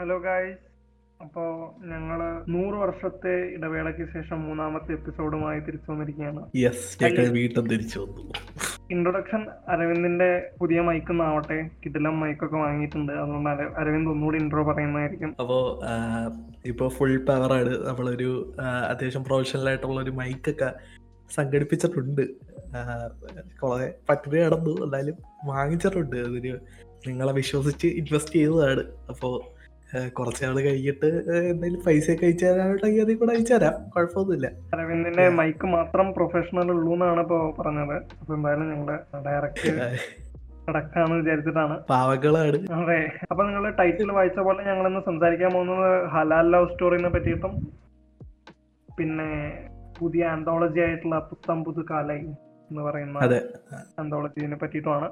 Hello guys അപ്പോ ഞങ്ങൾ നൂറ് വർഷത്തെ ഇടവേളയ്ക്ക് ശേഷം മൂന്നാമത്തെ എപ്പിസോഡുമായി തിരിച്ചു വന്നിരിക്കുകയാണ്. തിരിച്ചു വന്നു. ഇൻട്രൊഡക്ഷൻ അരവിന്ദിന്റെ പുതിയ മൈക്കൊന്നും ആവട്ടെ കിടിലം മൈക്കൊക്കെ വാങ്ങിയിട്ടുണ്ട്. അതുകൊണ്ട് അര- അരവിന്ദ് ഒന്നുകൂടി ഇൻട്രോ പറയുന്നതായിരിക്കും. അപ്പോൾ ഇപ്പോൾ ഫുൾ പവറാണ് നമ്മളൊരു അത്യാവശ്യം പ്രൊഫഷണൽ ആയിട്ടുള്ള ഒരു മൈക്കൊക്കെ സംഘടിപ്പിച്ചിട്ടുണ്ട്. കുറെ പറ്റിന് കിടന്നു. എന്നാലും വാങ്ങിച്ചിട്ടുണ്ട്. അതൊരു നിങ്ങളെ വിശ്വസിച്ച് ഇൻവെസ്റ്റ് ചെയ്തതാണ്. അപ്പോൾ കുറച്ച് നാൾ കഴിഞ്ഞിട്ട് എന്തെങ്കിലും പൈസയൊക്കെ അയച്ചു തരാനുണ്ടെങ്കിൽ അതിൽ കൂടെ അയച്ചു തരാം. കുഴപ്പമൊന്നുമില്ല. അരവിന്ദിന്റെ മൈക്ക് മാത്രം പ്രൊഫഷണൽ ഉള്ളൂ എന്നാണ് ഇപ്പൊ പറഞ്ഞത്. അപ്പൊ എന്തായാലും ഞങ്ങളുടെ ഡയറക്റ്റ് നടക്കാന്ന് വിചാരിച്ചിട്ടാണ്. പാവങ്ങളാണ്. അതെ. അപ്പൊ നിങ്ങൾ ടൈറ്റിൽ വായിച്ച പോലെ ഞങ്ങൾ ഇന്ന് സംസാരിക്കാൻ പോകുന്നത് ഹലാൽ ലവ് സ്റ്റോറിനെ പറ്റിയിട്ടും പിന്നെ പുതിയ ആന്തോളജി ആയിട്ടുള്ള പുത്തം പുതു കാലൈ എന്ന് പറയുന്ന ആന്തോളജിനെ പറ്റിയിട്ടുമാണ്.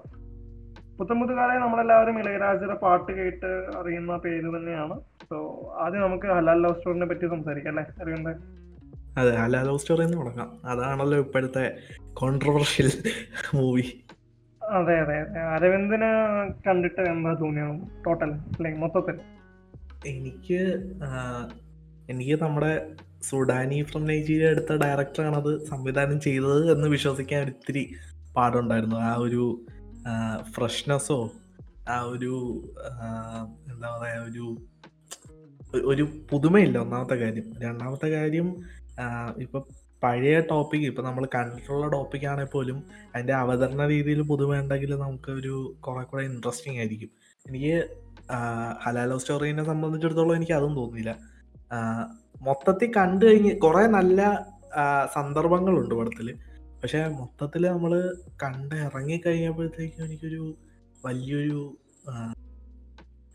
പുത്തം പുതു നമ്മളെല്ലാവരും ഇളയരാജയുടെ പാട്ട് കേട്ട് അറിയുന്ന പേര് തന്നെയാണ്. സോ ആദ്യം നമുക്ക് ഹലാൽ ലവ് സ്റ്റോറിനെ പറ്റി സംസാരിക്കാം അല്ലേ അറിയണ്ടേ അതെ ഹലാൽ ലവ് സ്റ്റോറി എന്ന് തുടങ്ങാം. അതാണല്ലോ ഇപ്പോഴത്തെ കോൺട്രവേഴ്ഷ്യൽ മൂവി അതെ അതെ അരവിന്ദിന് കണ്ടിട്ട് എന്താ തോന്നിയത് ടോട്ടൽ അല്ലെ മൊത്തത്തിൽ? എനിക്ക് എനിക്ക് നമ്മുടെ സുഡാനി ഫ്രം നൈജീരിയ എടുത്ത ഡയറക്ടറാണ് അത് സംവിധാനം ചെയ്തത് എന്ന് വിശ്വസിക്കാൻ ഒരിത്തിരി പാടുണ്ടായിരുന്നു. ആ ഒരു ഫ്രഷ്നെസ്സോ ആ ഒരു എന്താ പറയുക ഒരു ഒരു പുതുമയില്ല ഒന്നാമത്തെ കാര്യം. രണ്ടാമത്തെ കാര്യം ഇപ്പം പഴയ ടോപ്പിക് ഇപ്പം നമ്മൾ കണ്ടിട്ടുള്ള ടോപ്പിക് ആണെങ്കിൽ പോലും അതിന്റെ അവതരണ രീതിയിൽ പുതുമ ഉണ്ടെങ്കിൽ നമുക്ക് ഒരു കുറെ കൂടെ ഇൻട്രസ്റ്റിംഗ് ആയിരിക്കും. എനിക്ക് ഹലാലോ സ്റ്റോറീനെ സംബന്ധിച്ചിടത്തോളം എനിക്ക് അതും തോന്നിയില്ല. മൊത്തത്തിൽ കണ്ടു കഴിഞ്ഞ് കുറേ നല്ല സന്ദർഭങ്ങളുണ്ട് പടത്തിൽ. പക്ഷെ മൊത്തത്തിൽ നമ്മൾ കണ്ട് ഇറങ്ങി കഴിഞ്ഞപ്പോഴത്തേക്കും എനിക്കൊരു വലിയൊരു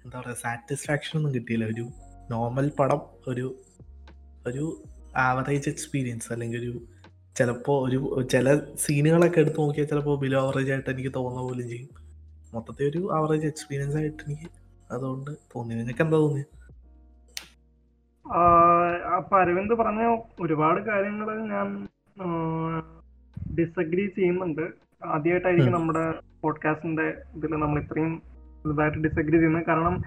എന്താ പറയുക സാറ്റിസ്ഫാക്ഷൻ ഒന്നും കിട്ടിയില്ല. ഒരു നോർമൽ പടം ഒരു ഒരു ആവറേജ് എക്സ്പീരിയൻസ് അല്ലെങ്കിൽ ഒരു ചിലപ്പോൾ ഒരു ചില സീനുകളൊക്കെ എടുത്ത് നോക്കിയാൽ ചിലപ്പോൾ ബിലോ ആവറേജ് ആയിട്ട് എനിക്ക് തോന്നുന്ന പോലും ചെയ്യും. മൊത്തത്തിൽ ഒരു ആവറേജ് എക്സ്പീരിയൻസ് ആയിട്ട് എനിക്ക് അതുകൊണ്ട് തോന്നി നിനക്ക് എന്താ തോന്നി അപ്പൊ അരവിന്ദ് പറഞ്ഞ ഒരുപാട് കാര്യങ്ങൾ ഞാൻ ഡിസഗ്രി ചെയ്യുന്നുണ്ട്. ആദ്യമായിട്ടായിരിക്കും നമ്മുടെ പോഡ്കാസ്റ്റിന്റെ ഇതിൽ നമ്മൾ ഇത്രയും ഇതായിട്ട് ഡിസഗ്രി ചെയ്യുന്നത്. കാരണം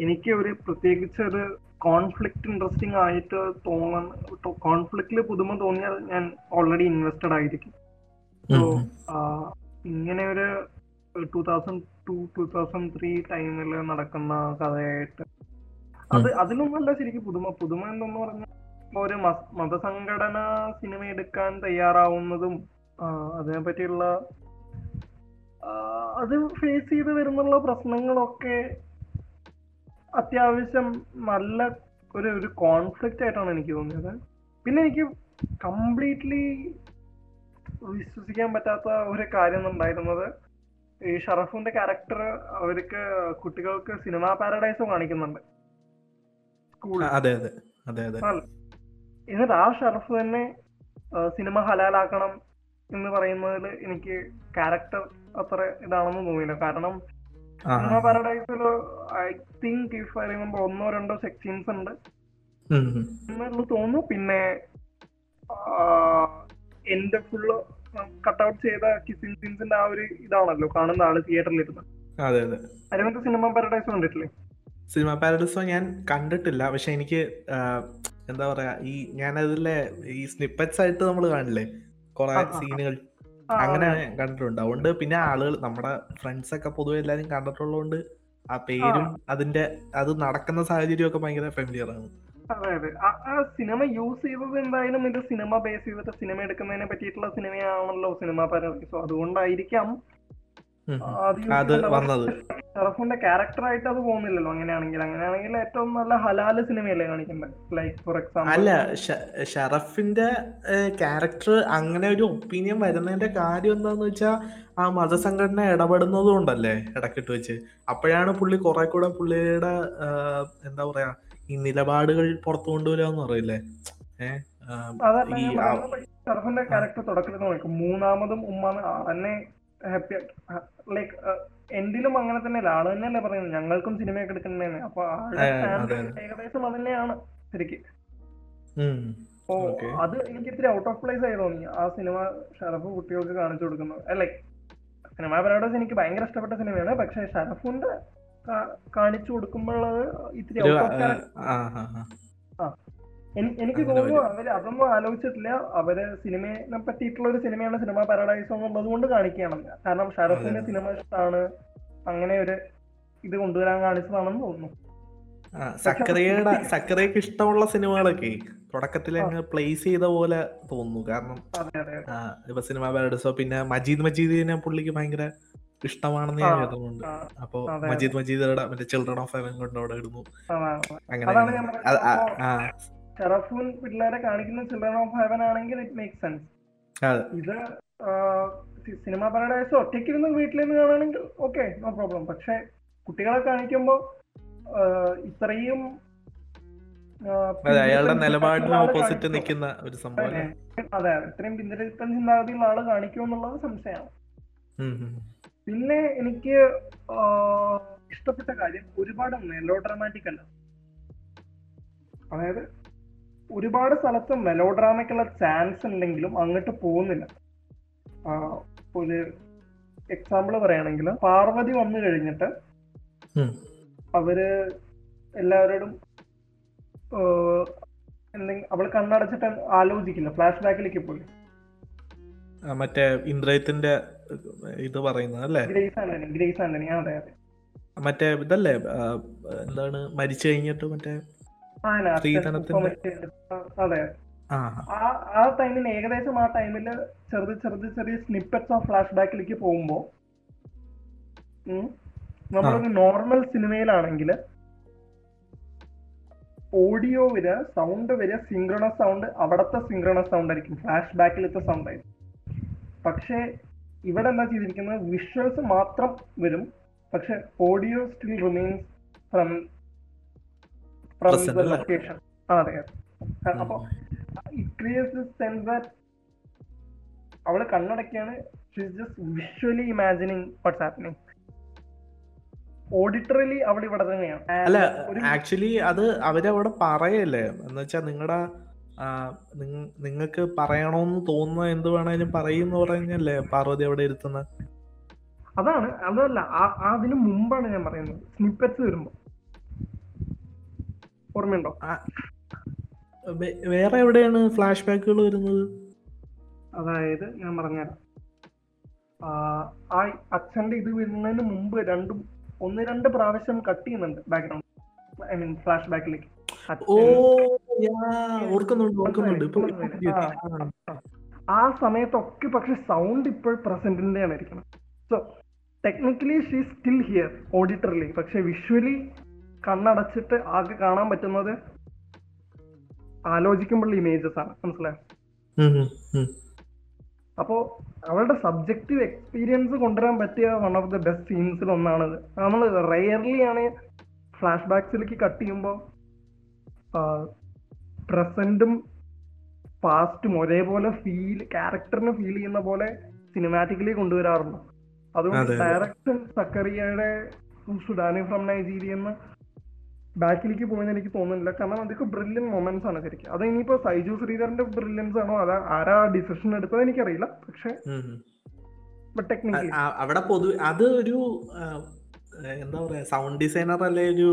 എനിക്ക് ഒരു പ്രത്യേകിച്ച് ഒരു കോൺഫ്ലിക്റ്റ് ഇൻട്രസ്റ്റിംഗ് ആയിട്ട് തോന്നുന്ന കോൺഫ്ലിക്റ്റിൽ പുതുമ തോന്നിയാൽ ഞാൻ ഓൾറെഡി ഇൻവെസ്റ്റഡ് ആയിരിക്കും. ഇങ്ങനെ ഒരു two thousand two two thousand three ടൈമിൽ നടക്കുന്ന കഥയായിട്ട്. അത് അതിലൊന്നല്ല ശരിക്കും പുതുമ. പുതുമ എന്തെന്ന് പറഞ്ഞാൽ ഒരു മത- മതസംഘടന സിനിമ എടുക്കാൻ തയ്യാറാവുന്നതും അതിനെ പറ്റിയുള്ള അത് ഫേസ് ചെയ്ത് വരുന്നുള്ള പ്രശ്നങ്ങളൊക്കെ അത്യാവശ്യം നല്ല ഒരു ഒരു കോൺഫ്ലിക്റ്റ് ആയിട്ടാണ് എനിക്ക് തോന്നിയത്. പിന്നെ എനിക്ക് കംപ്ലീറ്റ്ലി വിശ്വസിക്കാൻ പറ്റാത്ത ഒരു കാര്യം ഉണ്ടായിരുന്നത് ഈ ഷറഫിന്റെ ക്യാരക്ടർ അവർക്ക് കുട്ടികൾക്ക് സിനിമാ പാരഡൈസ് കാണിക്കുന്നുണ്ട്. എന്നിട്ട് ആ ഷറഫ് തന്നെ സിനിമ ഹലാലാക്കണം എന്ന് പറയുന്നതിൽ എനിക്ക് ക്യാരക്ടർ അത്ര ഇതാണെന്ന് തോന്നിയില്ല. കാരണം cinema പാരഡൈസിൽ I think if I remember ഒന്നോ രണ്ടോ സെക്ഷൻസ് ഉണ്ട്. എന്നുള്ളത് തോന്നുന്നു. പിന്നെ എന്റെ ഫുള്ള് കട്ടൗട്ട് ചെയ്ത കിസിംഗ് സീൻസിന്റെ ആ ഒരു ഇതാണല്ലോ കാണുന്ന ആൾ തിയേറ്ററിൽ ഇരുന്ന്. അതെ അതെ. അരവിന്ദ് സിനിമ പാരഡൈസ് കണ്ടിട്ടില്ലേ? സിനിമ പാരഡൈസോ ഞാൻ കണ്ടിട്ടില്ല. പക്ഷെ എനിക്ക് എന്താ പറയാ ഈ ഞാൻ അതിലെ ഈ സ്നിപ്പറ്റ്സ് ആയിട്ട് നമ്മൾ കാണില്ലേ? കുറെ. സീനുകൾ അങ്ങനെ കണ്ടിട്ടുണ്ട്. അതുകൊണ്ട് പിന്നെ ആളുകൾ നമ്മുടെ ഫ്രണ്ട്സ് ഒക്കെ പൊതുവെ എല്ലാരും കണ്ടിട്ടുള്ളതുകൊണ്ട് ആ പേരും അതിന്റെ അത് നടക്കുന്ന സാഹചര്യം ഒക്കെ ഭയങ്കര ഫെമിലിയർ ആണ്. അതെ അതെ. ആ- സിനിമ യൂസ് ചെയ്തത് എന്തായാലും ഇത് സിനിമ ബേസ് ചെയ്തിട്ട് സിനിമ എടുക്കുന്നതിനെ പറ്റിയിട്ടുള്ള സിനിമയാണല്ലോ സിനിമ പാരഡൈസ് സോ അതുകൊണ്ടായിരിക്കാം ഷറഫിന്റെ ക്യാരക്ടർ ആയിട്ട് അത് പോകുന്നില്ലല്ലോ അങ്ങനെയാണെങ്കിൽ. അങ്ങനെയാണെങ്കിൽ ഏറ്റവും നല്ല ഹലാൽ സിനിമയല്ലേ കാണിക്കുന്നത് ലൈക്ക് ഫോർ എക്സാമ്പിൾ അല്ല ഷറഫിന്റെ ക്യാരക്ടർ അങ്ങനെ ഒരു ഒപ്പീനിയൻ വരുന്നതിന്റെ കാര്യം എന്താന്ന് വെച്ചാൽ ആ മതസംഘടന ഇടപെടുന്നത് കൊണ്ടല്ലേ ഇടക്കിട്ട് വെച്ച്. അപ്പോഴാണ് പുള്ളി കുറെ കൂടെ പുള്ളിയുടെ എന്താ പറയാ ഈ നിലപാടുകൾ പുറത്തു കൊണ്ടുവരാന്ന് പറയില്ലേ? ഏഹ് ഷറഫിന്റെ ക്യാരക്ടർ തുടക്കത്തിൽ നോക്കും മൂന്നാമതും ഉമ്മ എന്നെ ഹാപ്പി ലൈക്ക് എന്തിലും അങ്ങനെ തന്നെ ആൾ തന്നെയല്ലേ പറയുന്നത്. ഞങ്ങൾക്കും സിനിമയൊക്കെ എടുക്കണ്ടേന്ന് അപ്പൊ ആളുടെ. ഏകദേശം അത് തന്നെയാണ് ശരിക്കും. അപ്പോ അത് എനിക്ക് ഇത്തിരി ഔട്ട് ഓഫ് പ്ലേസ് ആയി തോന്നി. ആ സിനിമ ഷറഫ് കുട്ടികൾക്ക് കാണിച്ചു കൊടുക്കുന്നത്. ലൈക്ക് സിനിമ പാരഡൈസ് എനിക്ക് ഭയങ്കര ഇഷ്ടപ്പെട്ട സിനിമയാണ് പക്ഷെ ഷറഫുണ്ട് കാണിച്ചു കൊടുക്കുമ്പോഴത് ഇത്തിരി ഔട്ട് out എനിക്ക് തോന്നുന്നു അവർ അതൊന്നും ആലോചിച്ചിട്ടില്ല. അവർ സിനിമയെ പറ്റിയിട്ടുള്ള ഒരു സിനിമയാണ് സിനിമ പാരഡൈസ് എന്നുള്ളത് കൊണ്ട് കാണിക്കണം. കാരണം ഷറഫിന്റെ. സിനിമ ഇഷ്ടമാണ്. അങ്ങനെ ഒരു ഇത് കൊണ്ടുവരാൻ കാണിച്ചതാണെന്ന് തോന്നുന്നു. സക്കറിയയുടെ സക്കറിയക്ക് ഇഷ്ടമുള്ള സിനിമകളൊക്കെ തുടക്കത്തിൽ അങ്ങ് പ്ലേസ് ചെയ്ത പോലെ തോന്നുന്നു. കാരണം ഇപ്പൊ സിനിമ പാരഡൈസോ പിന്നെ മജീദ് മജീദിനെ പുള്ളിക്ക് ഭയങ്കര ഇഷ്ടമാണെന്ന് ഞാൻ കേട്ടുന്നുണ്ട് കേട്ടിട്ടുണ്ട്. അപ്പൊ മജീദ് മജീദ് മറ്റേ ചിൽഡ്രൻ ഓഫ് ഹെവൻ കൊണ്ട് അവിടെ ഇടുന്നു. അങ്ങനെ ഷറഫുൻ പിള്ളേരെ കാണിക്കുന്ന ചിൽഡ്രൻ ഓഫ് ഹെവൻ ആണെങ്കിൽ ഇറ്റ് മേക്ക് സെൻസ്. ഇത് സിനിമ പാരഡൈസ് വീട്ടിൽ നിന്ന് കാണുകയാണെങ്കിൽ ഓക്കെ നോ പ്രോബ്ലം പക്ഷെ കുട്ടികളെ കാണിക്കുമ്പോൾ ഇത്രയും അതെ അയാളുടെ നിലപാടിന് ഓപ്പോസിറ്റ് നിൽക്കുന്ന ഒരു സംഭവം? അതെ ഇത്രയും പിന്തിരിപ്പൻ ചിന്താഗതിയുള്ള ആൾ കാണിക്കുമെന്നുള്ളത് സംശയമാണ്. പിന്നെ എനിക്ക് ഇഷ്ടപ്പെട്ട കാര്യം ഒരുപാട് മെലോ ഡ്രാമാറ്റിക് അല്ല അതായത് ഒരുപാട് സ്ഥലത്ത് മെലോഡ്രാമയ്ക്കുള്ള ചാൻസ് ഉണ്ടെങ്കിലും അങ്ങോട്ട് പോകുന്നില്ല. ഒരു എക്സാമ്പിൾ പറയുകയാണെങ്കിൽ പാർവതി വന്നു കഴിഞ്ഞിട്ട് അവർ എല്ലാവരോടും എന്തെങ്കിലും അവൾ കണ്ണടച്ചിട്ട് ആലോചിക്കില്ല ഫ്ലാഷ് ബാക്കിലേക്ക് പോയി മറ്റേ ഇന്ദ്രയത്തിന്റെ ഇത് പറയുന്നത് അല്ലേ? ഗ്രേസ് ആന്റണി ഗ്രേസ് ആന്റണി. അതെ അതെ. മറ്റേ ഇതല്ലേ എന്താണ് മരിച്ചു കഴിഞ്ഞിട്ട് മറ്റേ അതെ. ആ ടൈമിൽ ഏകദേശം ആ ടൈമിൽ ചെറുത് ചെറുത് ചെറിയ സ്നിപ്പറ്റ്സ് ഓഫ് ഫ്ലാഷ് ബാക്കിലേക്ക് പോകുമ്പോ നമ്മളൊരു നോർമൽ സിനിമയിലാണെങ്കിൽ ഓഡിയോ വരിക സൗണ്ട് വരിക സിങ്ക്രണസ് സൗണ്ട് അവിടത്തെ സിങ്ക്രണസ് സൗണ്ട് ആയിരിക്കും. ഫ്ലാഷ് ബാക്കിലത്തെ സൗണ്ട് ആയിരിക്കും. പക്ഷേ ഇവിടെ എന്താ ചെയ്തിരിക്കുന്നത്? വിഷ്വൽസ് മാത്രം വരും. പക്ഷെ audio still remains from the അല്ലേ? ലൊക്കേഷൻ അതെ. അപ്പൊ ഇറ്റ് ക്രിയേറ്റ്സ് സെൻസ് ദാറ്റ് അവൾ കണ്ണടക്കാണ് just visually imagining what's happening auditorily അവൾ ഇവിടെ തന്നെയാണ്. അല്ല ആക്ച്വലി അത് അവരവിടെ പറയല്ലേ? എന്ന് വെച്ചാ നിങ്ങളുടെ നിങ്ങൾക്ക് പറയണോന്ന് തോന്നുന്ന എന്ത് വേണേലും പറയും പറഞ്ഞല്ലേ പാർവതി അവിടെ ഇരുത്തുന്നത് അതാണ് അതല്ല. അതിന് മുമ്പാണ് ഞാൻ പറയുന്നത്. സ്നിപ്പറ്റ്സ് വരുമ്പോ. ഓർമ്മയുണ്ടോ? വേറെ എവിടെയാണ് ഫ്ലാഷ് ബാക്കുകൾ വരുന്നത്? അതായത് ഞാൻ പറഞ്ഞുതരാം. ആ, അച്ഛന്റെ ഇത് വരുന്നതിന് മുമ്പ് രണ്ടും ഒന്ന് രണ്ട് പ്രാവശ്യം കട്ട് ചെയ്യുന്നുണ്ട് ബാക്ക്ഗ്രൗണ്ട് ഐ മീൻ ഫ്ലാഷ് ബാക്കിലേക്ക് ആ. ആ സമയത്തൊക്കെ പക്ഷെ സൗണ്ട് ഇപ്പോൾ പ്രസന്റിന്റെ ആണ് ഇരിക്കുന്നത് so technically she still hear auditorily പക്ഷെ വിഷ്വലി കണ്ണടച്ചിട്ട് ആകെ കാണാൻ പറ്റുന്നത് ആലോചിക്കുമ്പോഴുള്ള ഇമേജസ് ആണ് മനസ്സിലായോ. അപ്പോ അവളുടെ സബ്ജക്റ്റീവ് എക്സ്പീരിയൻസ് കൊണ്ടുവരാൻ പറ്റിയ വൺ ഓഫ് ദ ബെസ്റ്റ് സീൻസിൽ ഒന്നാണത് നമ്മൾ റെയർലി ആണ് ഫ്ലാഷ് ബാക്സിലേക്ക് കട്ട് ചെയ്യുമ്പോൾ പ്രസന്റും പാസ്റ്റും ഒരേപോലെ ഫീൽ ക്യാരക്ടറിന് ഫീൽ ചെയ്യുന്ന പോലെ സിനിമാറ്റിക്കലി കൊണ്ടുവരാറുണ്ട് അതുകൊണ്ട് അതെ, അതെ. ഡയറക്ടർ സക്കറിയയുടെ സുഡാനി ഫ്രം നൈജീരിയ എന്ന് ബാക്കിലേക്ക് പോയെന്ന് എനിക്ക് തോന്നുന്നില്ല. കാരണം അതൊക്കെ ബ്രില്യൻ മൊമെന്റ്സ് ആണ് ശരിക്കും. അത് ഇനിയിപ്പോ സൈജു ശ്രീധരന്റെ ബ്രില്യൻസ് ആണോ? അതാ ആരാ ഡിസിഷൻ എടുത്തത് എനിക്കറിയില്ല. പക്ഷെ അവിടെ പൊതു അത് ഒരു എന്താ പറയാ സൗണ്ട് ഡിസൈനർ അല്ലെ ഒരു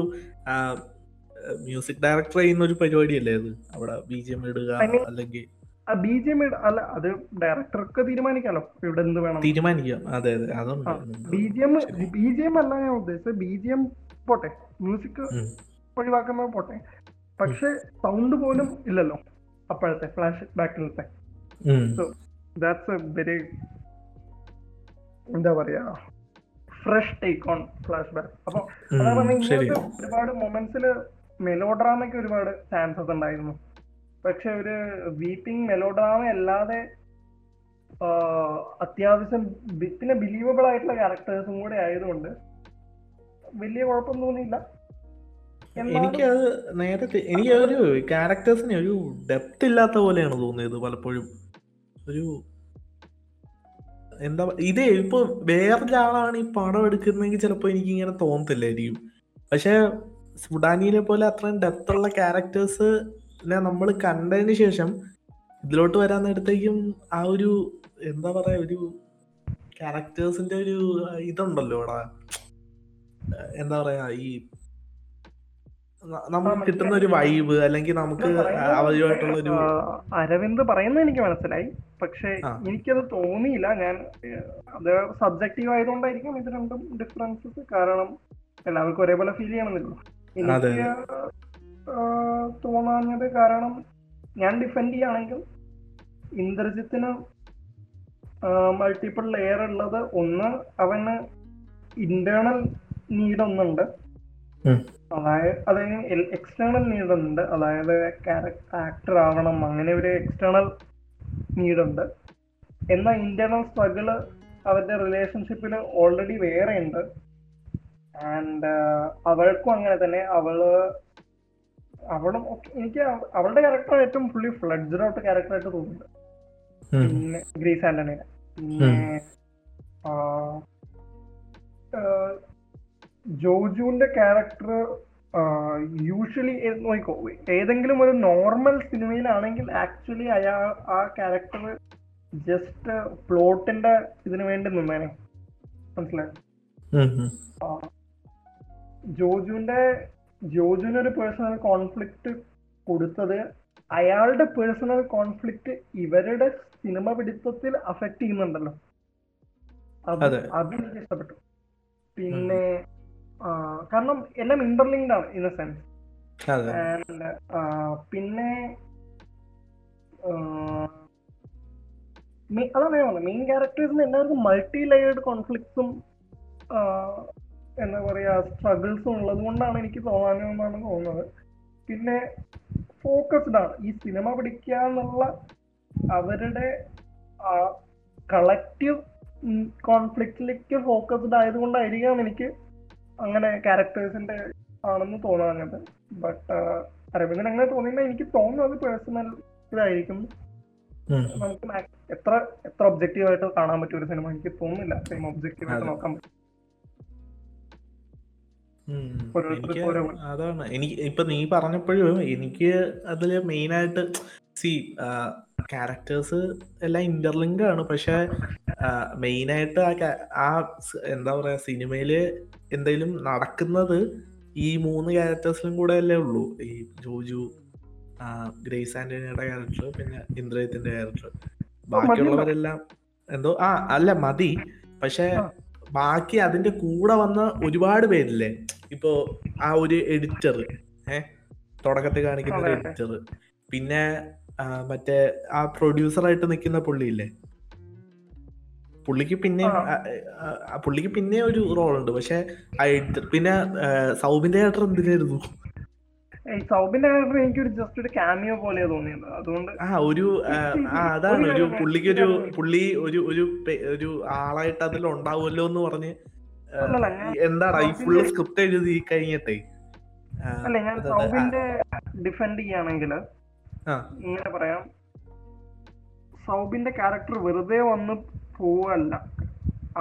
മ്യൂസിക് ഡയറക്ടർ ചെയ്യുന്ന ഒരു പരിപാടിയല്ലേ അത്? അവിടെ ബി ജി എം ഇടുക അല്ലെങ്കിൽ ബി ജി എം അല്ല അത് ഡയറക്ടർക്ക് തീരുമാനിക്കാലോ? ഇവിടെ എന്ത് വേണം? തീരുമാനിക്കാം. അതെ അതെ. അതുണ്ട്. B G M B G M അല്ല ഞാൻ ഉദ്ദേശിച്ചത്. ബി ജി എം പോട്ടെ. മ്യൂസിക്. ഒഴിവാക്കുന്നത് പോട്ടെ. പക്ഷെ സൗണ്ട് പോലും ഇല്ലല്ലോ അപ്പോഴത്തെ ഫ്ലാഷ് ബാക്കിലത്തെ ഉം. ദാറ്റ്സ് എ വെരി എന്താ പറയാ fresh take on flash back അപ്പൊ ഇങ്ങനത്തെ ഒരുപാട് മൊമെന്റ്സിൽ മെലോഡ്രാമയ്ക്ക് ഒരുപാട് ചാൻസസ് ഉണ്ടായിരുന്നു. പക്ഷെ ഒരു വീപ്പിംഗ് മെലോഡ്രാമ അല്ലാതെ അത്യാവശ്യം പിന്നെ ബിലീവബിൾ ആയിട്ടുള്ള ക്യാരക്ടേഴ്സും കൂടെ ആയതുകൊണ്ട് വലിയ കുഴപ്പം തോന്നിയില്ല. എന്നാലും എനിക്ക് അത് നേരത്തെ എനിക്ക് ഒരു ക്യാരക്ടേഴ്സിന് ഒരു ഡെപ്ത് ഇല്ലാത്ത പോലെയാണ് തോന്നിയത് പലപ്പോഴും. ഒരു എന്താ ഇതേ ഇപ്പൊ വേറൊരാളാണ് ഈ പടം എടുക്കുന്നതെങ്കിൽ ചിലപ്പോ എനിക്ക് ഇങ്ങനെ തോന്നത്തില്ലായിരിക്കും. പക്ഷെ സുഡാനിയിലെ പോലെ അത്രയും ഡെപ്ത് ഉള്ള ക്യാരക്ടേഴ്സ് നമ്മൾ കണ്ടതിന് ശേഷം ഇതിലോട്ട് വരാൻ നേരത്തേക്കും ആ ഒരു എന്താ പറയാ ഒരു ക്യാരക്ടേഴ്സിന്റെ ഒരു ഇതുണ്ടല്ലോ അവിടെ എന്താ പറയാ ഈ നമുക്ക് കിട്ടുന്ന ഒരു വൈബ് അല്ലെങ്കിൽ നമുക്ക് അവരുമായിട്ടുള്ള ഒരു അരവിന്ദ് പറയുന്നത് എനിക്ക് മനസ്സിലായി. പക്ഷെ എനിക്കത് തോന്നിയില്ല. ഞാൻ അത് സബ്ജക്റ്റീവ് ആയതുകൊണ്ടായിരിക്കും ഇത് രണ്ടും ഡിഫറൻസസ് കാരണം എല്ലാവർക്കും ഒരേപോലെ ഫീൽ ചെയ്യണമെന്നില്ല. എനിക്ക് തോന്നാഞ്ഞത് കാരണം ഞാൻ ഡിഫെൻഡ് ചെയ്യുകയാണെങ്കിൽ ഇന്ദ്രജിത്തിന് മൾട്ടിപ്പിൾ ലെയർ ഉള്ളത്. ഒന്ന് അവന് ഇന്റേണൽ നീഡ് ഒന്നുണ്ട്. അതായത് അത് എക്സ്റ്റേണൽ നീഡ് ഉണ്ട്. അതായത് ആക്ടർ ആവണം. അങ്ങനെ ഒരു എക്സ്റ്റേണൽ നീഡ് ഉണ്ട്. എന്നാൽ ഇന്റേണൽ സ്ട്രഗിൾ അവരുടെ റിലേഷൻഷിപ്പിൽ ഓൾറെഡി വേറെ ഉണ്ട്. ആൻഡ് അവൾക്കും അങ്ങനെ തന്നെ. അവൾ അവളും എനിക്ക് അവളുടെ ക്യാരക്ടർ ഏറ്റവും ഫുള്ളി ഫ്ലഡ്ജഡ് ഔട്ട് ക്യാരക്ടറായിട്ട് തോന്നുന്നുണ്ട്. പിന്നെ ഗ്രീസ് ആന്റണിയുടെ പിന്നെ ജോജുവിന്റെ ക്യാരക്ടർ യൂഷ്വലി നോക്കോ ഏതെങ്കിലും ഒരു നോർമൽ സിനിമയിലാണെങ്കിൽ ആക്ച്വലി അയാൾ ആ ക്യാരക്ടർ ജസ്റ്റ് പ്ലോട്ടിന്റെ ഇതിന് വേണ്ടി നിന്നേനെ മനസ്സിലായി. ജോജുവിന്റെ ജോജുവിന് ഒരു പേഴ്സണൽ കോൺഫ്ലിക്റ്റ് കൊടുത്തത് അയാളുടെ പേഴ്സണൽ കോൺഫ്ലിക്റ്റ് ഇവരുടെ സിനിമ പിടിത്തത്തിൽ അഫക്ട് ചെയ്യുന്നുണ്ടല്ലോ അത് അതെ. അത് എനിക്ക് ഇഷ്ടപ്പെട്ടു കാരണം എല്ലാം ഇന്റർലിങ്ക്ഡ് ആണ് ഇൻ എ സെൻസ് പിന്നെ അതാണ് ഞാൻ പറഞ്ഞത് മെയിൻ ക്യാരക്ടേഴ്സിന് എല്ലാവർക്കും മൾട്ടി ലെയേർഡ് കോൺഫ്ലിക്ട്സും എന്താ പറയാ സ്ട്രഗിൾസും ഉള്ളത് കൊണ്ടാണ് എനിക്ക് തോന്നാനെന്നാണ് തോന്നുന്നത്. പിന്നെ ഫോക്കസ്ഡ് ആണ്. ഈ സിനിമ പിടിക്കുക എന്നുള്ള അവരുടെ കളക്റ്റീവ് കോൺഫ്ലിക്റ്റിലേക്ക് ഫോക്കസ്ഡ് ആയതുകൊണ്ടായിരിക്കാം എനിക്ക് അങ്ങനെ ക്യാരക്ടേഴ്സിന്റെ ആണെന്ന് തോന്നാഞ്ഞത്. ബട്ട് അരവിന്ദൻ അങ്ങനെ തോന്നിയാൽ എനിക്ക് തോന്നുന്നത് പേഴ്സണൽ ഇതായിരിക്കും. നമുക്ക് എത്ര എത്ര ഒബ്ജക്റ്റീവ് ആയിട്ട് കാണാൻ പറ്റിയ ഒരു സിനിമ എനിക്ക് തോന്നുന്നില്ല. സെയിം ഒബ്ജക്റ്റീവ് ആയിട്ട് അതെ. നോക്കാൻ പറ്റും. അതാണ്. എനിക്ക് ഇപ്പൊ നീ പറഞ്ഞപ്പോഴും എനിക്ക് അതിൽ മെയിൻ ആയിട്ട് സി ക്യാരക്ടേഴ്സ് എല്ലാം ഇന്റർലിങ്ക് ആണ്. പക്ഷെ മെയിൻ ആയിട്ട് ആ എന്താ പറയാ സിനിമയിൽ എന്തെങ്കിലും നടക്കുന്നത് ഈ മൂന്ന് ക്യാരക്ടേഴ്സിലും കൂടെ അല്ലേ ഉള്ളൂ. ഈ ജോജു ഗ്രേസ് ആന്റണിയുടെ ക്യാരക്ടർ പിന്നെ ഇന്ദ്രജിത്തിന്റെ ക്യാരക്ടർ ബാക്കിയുള്ളവരെല്ലാം എന്തോ ആ അല്ല മതി. പക്ഷെ ബാക്കി അതിന്റെ കൂടെ വന്ന ഒരുപാട് പേരില്ലേ? ഇപ്പോ ആ ഒരു എഡിറ്റർ ഏ തുടക്കത്തിൽ കാണിക്കുന്ന ഒരു. എഡിറ്റർ പിന്നെ മറ്റേ ആ പ്രൊഡ്യൂസറായിട്ട് നിൽക്കുന്ന പുള്ളിയില്ലേ? പുള്ളിക്ക് പിന്നെ. പുള്ളിക്ക് പിന്നെ ഒരു റോൾ ഉണ്ട് പക്ഷെ പിന്നെ സൗബിന്റെ ക്യാരക്ടർ എന്തിനായിരുന്നു? സൗബിന്റെ ക്യാരക്ടർ എനിക്കൊരു ജസ്റ്റ് ഒരു കാമിയോ പോലെയാ തോന്നിയത്. അതുകൊണ്ട് ആ ഒരു അതാണ്. ഒരു പുള്ളിക്ക് ഒരു പുള്ളി ഒരു ഒരു ഒരു ആളായിട്ട് അതിൽ ഉണ്ടാവുമല്ലോ എന്ന് പറഞ്ഞ് എന്താണ് ഈ ഫുള്ള് സ്ക്രിപ്റ്റ് എഴുതി കഴിഞ്ഞിട്ടേ? അല്ല ഞാൻ. സൗബിന്റെ ഡിഫെൻഡ് ചെയ്യാണെങ്കിൽ. ഇങ്ങനെ പറയാം. സൗബിന്റെ ക്യാരക്ടർ വെറുതെ വന്ന് പോവല്ല.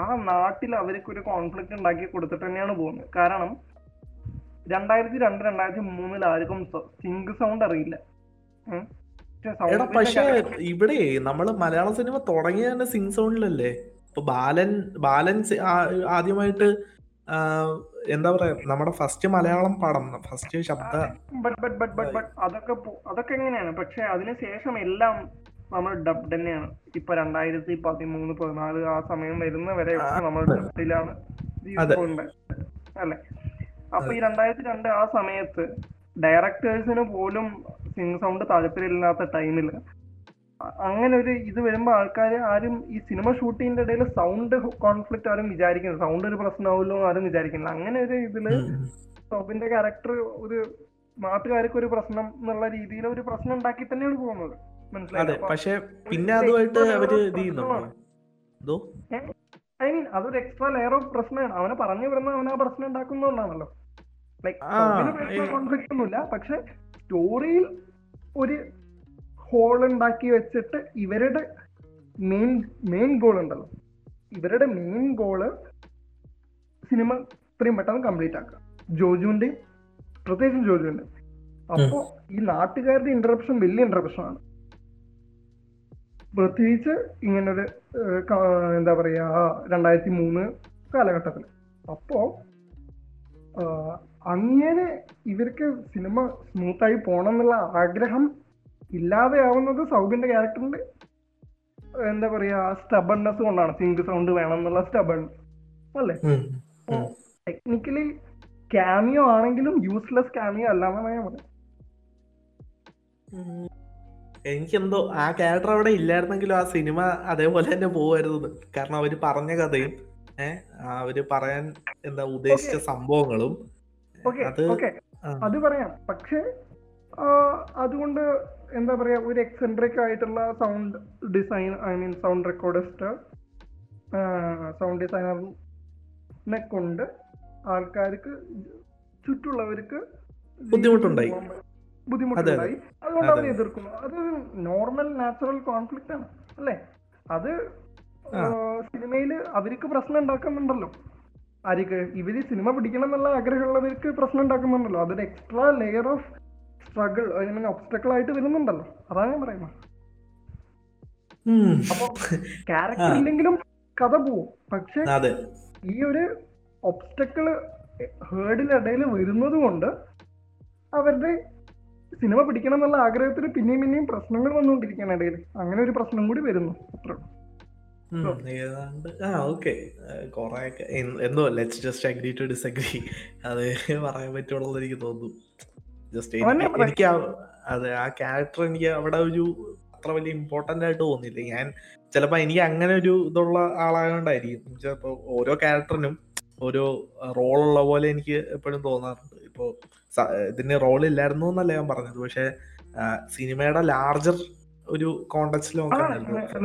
ആ നാട്ടിൽ അവർക്ക് ഒരു കോൺഫ്ലിക്റ്റ് ഉണ്ടാക്കി കൊടുത്തിട്ട് തന്നെയാണ് പോകുന്നത്. കാരണം രണ്ടായിരത്തി രണ്ട് രണ്ടായിരത്തി മൂന്നിൽ ആർക്കും സിംഗ് സൗണ്ട് അറിയില്ല എടാ പക്ഷെ ഇവിടെ നമ്മൾ മലയാള സിനിമ തുടങ്ങിയ തന്നെ സിംഗ് സൗണ്ടിലല്ലേ ഇപ്പൊ ബാലൻ ബാലൻ ആദ്യമായിട്ട് എന്താ പറയാ നമ്മുടെ ഫസ്റ്റ് മലയാളം പടം ഫസ്റ്റ് ശബ്ദ അതൊക്കെ അതൊക്കെ എങ്ങനെയാണ്? പക്ഷെ അതിനുശേഷം എല്ലാം നമ്മൾ ഡബ് തന്നെയാണ്. ഇപ്പൊ രണ്ടായിരത്തി പതിമൂന്ന് പതിനാല് ആ സമയം വരുന്ന വരെ നമ്മൾ. ഡബിലാണ്. അല്ലെ? അപ്പൊ ഈ രണ്ടായിരത്തി രണ്ട് ആ സമയത്ത് ഡയറക്ടേഴ്സിന് പോലും സിംഗ് സൗണ്ട് താല്പര്യമില്ലാത്ത ടൈമിൽ അങ്ങനെ ഒരു ഇത് വരുമ്പോ ആൾക്കാർ ആരും ഈ സിനിമ ഷൂട്ടിങ്ങിന്റെ ഇടയിൽ സൗണ്ട് കോൺഫ്ലിക്റ്റ് ആരും വിചാരിക്കുന്നില്ല. സൗണ്ട് ഒരു പ്രശ്നമാവുമല്ലോ ആരും വിചാരിക്കുന്നില്ല. അങ്ങനെ ഒരു ഇതിൽ ടോപ്പിന്റെ ക്യാരക്ടർ ഒരു നാട്ടുകാർക്ക് ഒരു പ്രശ്നം എന്നുള്ള രീതിയിൽ ഒരു പ്രശ്നം ഉണ്ടാക്കി തന്നെയാണ് പോകുന്നത്. അതെ പക്ഷേ പിന്നെ അതുമായിട്ട് അവർ ഇത് ചെയ്യുന്നുണ്ടോ? ഐ മീൻ അതൊരു എക്സ്ട്രാ ലെയർ ഓഫ് പ്രശ്നമാണ് അവനെ പറഞ്ഞു വിടുന്ന അവൻ ആ പ്രശ്നം ഉണ്ടാക്കുന്നതുകൊണ്ടാണല്ലോ ലൈക് ആ, കോൺഫ്ലിക്റ്റ് ഒന്നുമില്ല. പക്ഷെ സ്റ്റോറിയിൽ ഒരു ഹോൾ ഉണ്ടാക്കി വെച്ചിട്ട് ഇവരുടെ മെയിൻ മെയിൻ ഗോൾ ഉണ്ടല്ലോ. ഇവരുടെ മെയിൻ ഗോൾ സിനിമ ഇത്രയും പെട്ടെന്ന് കംപ്ലീറ്റ് ആക്കുക. ജോജുവിന്റെയും പ്രത്യേകിച്ചും ജോജുവിന്റെ അപ്പോ ഈ നാട്ടുകാരുടെ ഇന്റർപ്ഷൻ വലിയ ഇന്റർപ്ഷൻ ആണ്. പ്രത്യേകിച്ച് ഇങ്ങനൊരു എന്താ പറയാ രണ്ടായിരത്തി മൂന്ന് കാലഘട്ടത്തിൽ അപ്പോ ആഹ് അങ്ങനെ ഇവർക്ക് സിനിമ സ്മൂത്തായി പോണം എന്നുള്ള ആഗ്രഹം ഇല്ലാതെയാവുന്നത് സൗബിന്റെ ക്യാരക്ടറിന്റെ എന്താ പറയാ സ്റ്റബൺനെസ് കൊണ്ടാണ് സിങ്ക് സൗണ്ട് വേണം എന്നുള്ള സ്റ്റബൺ അല്ലേ. ടെക്നിക്കലി ക്യാമിയോ ആണെങ്കിലും യൂസ്ലെസ് ക്യാമിയോ അല്ലാന്നാണ് ഞാൻ പറയുന്നത് ഉം. എനിക്കെന്തോ ആ ക്യാരക്ടർ അവിടെ ഇല്ലായിരുന്നെങ്കിലും ആ സിനിമ അതേപോലെ തന്നെ പോവായിരുന്നു കാരണം അവർ പറഞ്ഞ കഥയും ഏഹ് അവർ പറയാൻ എന്താ ഉദ്ദേശിച്ച സംഭവങ്ങളും അത് അത് പറയാം. പക്ഷേ അതുകൊണ്ട് എന്താ പറയാ ഒരു എക്സെൻട്രിക് ആയിട്ടുള്ള sound design I mean sound recordist sound ഡിസൈനറിനെ കൊണ്ട് ആൾക്കാർക്ക് ചുറ്റുള്ളവർക്ക് ബുദ്ധിമുട്ടുണ്ടായി. ബുദ്ധിമുട്ടുണ്ടായി അതുകൊണ്ട് അവർ. എതിർക്കുന്നു അത് നോർമൽ നാച്ചുറൽ കോൺഫ്ലിക്റ്റ് ആണ് അല്ലേ? അത് സിനിമയിൽ അവർക്ക് പ്രശ്നം ഉണ്ടാക്കുന്നുണ്ടല്ലോ. ആർക്ക് ഇവർ സിനിമ പിടിക്കണം എന്നുള്ള ആഗ്രഹമുള്ളവർക്ക് പ്രശ്നം ഉണ്ടാക്കുന്നുണ്ടല്ലോ. അതൊരു extra layer of struggle I mean obstacle ആയിട്ട് വരുന്നുണ്ടല്ലോ. അതാണ് ഞാൻ പറയുന്നത്. അപ്പൊ ക്യാരക്ടർ. ഇല്ലെങ്കിലും കഥ പോവും. പക്ഷെ ഈ ഒരു ഒബ്സ്റ്റക്കിൾ ഹേർഡിനിടയിൽ വരുന്നത് കൊണ്ട് അവരുടെ സിനിമ പിടിക്കണം എന്നുള്ള ആഗ്രഹത്തിന് പിന്നെയും പിന്നെയും പ്രശ്നങ്ങൾ വന്നുകൊണ്ടിരിക്കുകയാണ് ഇടയിൽ. അങ്ങനെ ഒരു പ്രശ്നം കൂടി വരുന്നു. ഏതാണ്ട് ആ ഓക്കെ. കൊറേയൊക്കെ എന്തോ let's just agree to disagree അത് പറയാൻ പറ്റുള്ളൂ എന്ന് എനിക്ക് തോന്നുന്നു. ജസ്റ്റ് എനിക്ക് അതെ ആ ക്യാരക്ടർ എനിക്ക് അവിടെ ഒരു അത്ര വലിയ ഇമ്പോർട്ടന്റ് ആയിട്ട് തോന്നിയില്ല. ഞാൻ ചിലപ്പോ എനിക്ക് അങ്ങനെ ഒരു ഇതുള്ള ആളായതുകൊണ്ടായിരിക്കും ഓരോ ക്യാരക്ടറിനും ഓരോ റോളുള്ള പോലെ എനിക്ക് എപ്പോഴും തോന്നാറുണ്ട്. ഇപ്പോ ഇതിന് റോൾ ഇല്ലായിരുന്നു എന്നല്ല ഞാൻ പറഞ്ഞത്. പക്ഷെ സിനിമയുടെ ലാർജർ ഒരു നോക്കാൻ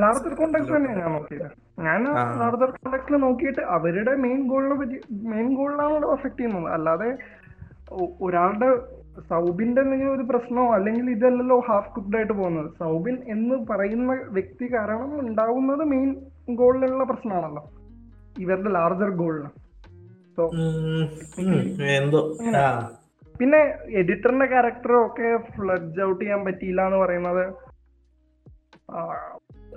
ലാർജർ കോണ്ടാക്ട് തന്നെയാണ് ഞാൻ നോക്കിയത്. ഞാൻ ലാർജർ കോണ്ടാക്ടിൽ നോക്കിയിട്ട് അവരുടെ മെയിൻ ഗോളിനെ പറ്റി മെയിൻ ഗോളിനാണല്ലോ അഫക്ട് ചെയ്യുന്നത് അല്ലാതെ ഒരാളുടെ സൗബിന്റെ എന്തെങ്കിലും ഒരു പ്രശ്നമോ അല്ലെങ്കിൽ ഇതല്ലല്ലോ ഹാഫ് കുക്ഡ് ആയിട്ട് പോകുന്നത്. സൗബിൻ എന്ന് പറയുന്ന വ്യക്തി കാരണം ഉണ്ടാവുന്നത് മെയിൻ ഗോളിലുള്ള പ്രശ്നമാണല്ലോ. ഇവരുടെ ലാർജർ ഗോളിന് സോ എന്തോ പിന്നെ എഡിറ്ററിന്റെ ക്യാരക്ടറും ഒക്കെ ഫ്ലഡ്ജ് ഔട്ട് ചെയ്യാൻ പറ്റിയില്ല എന്ന് പറയുന്നത്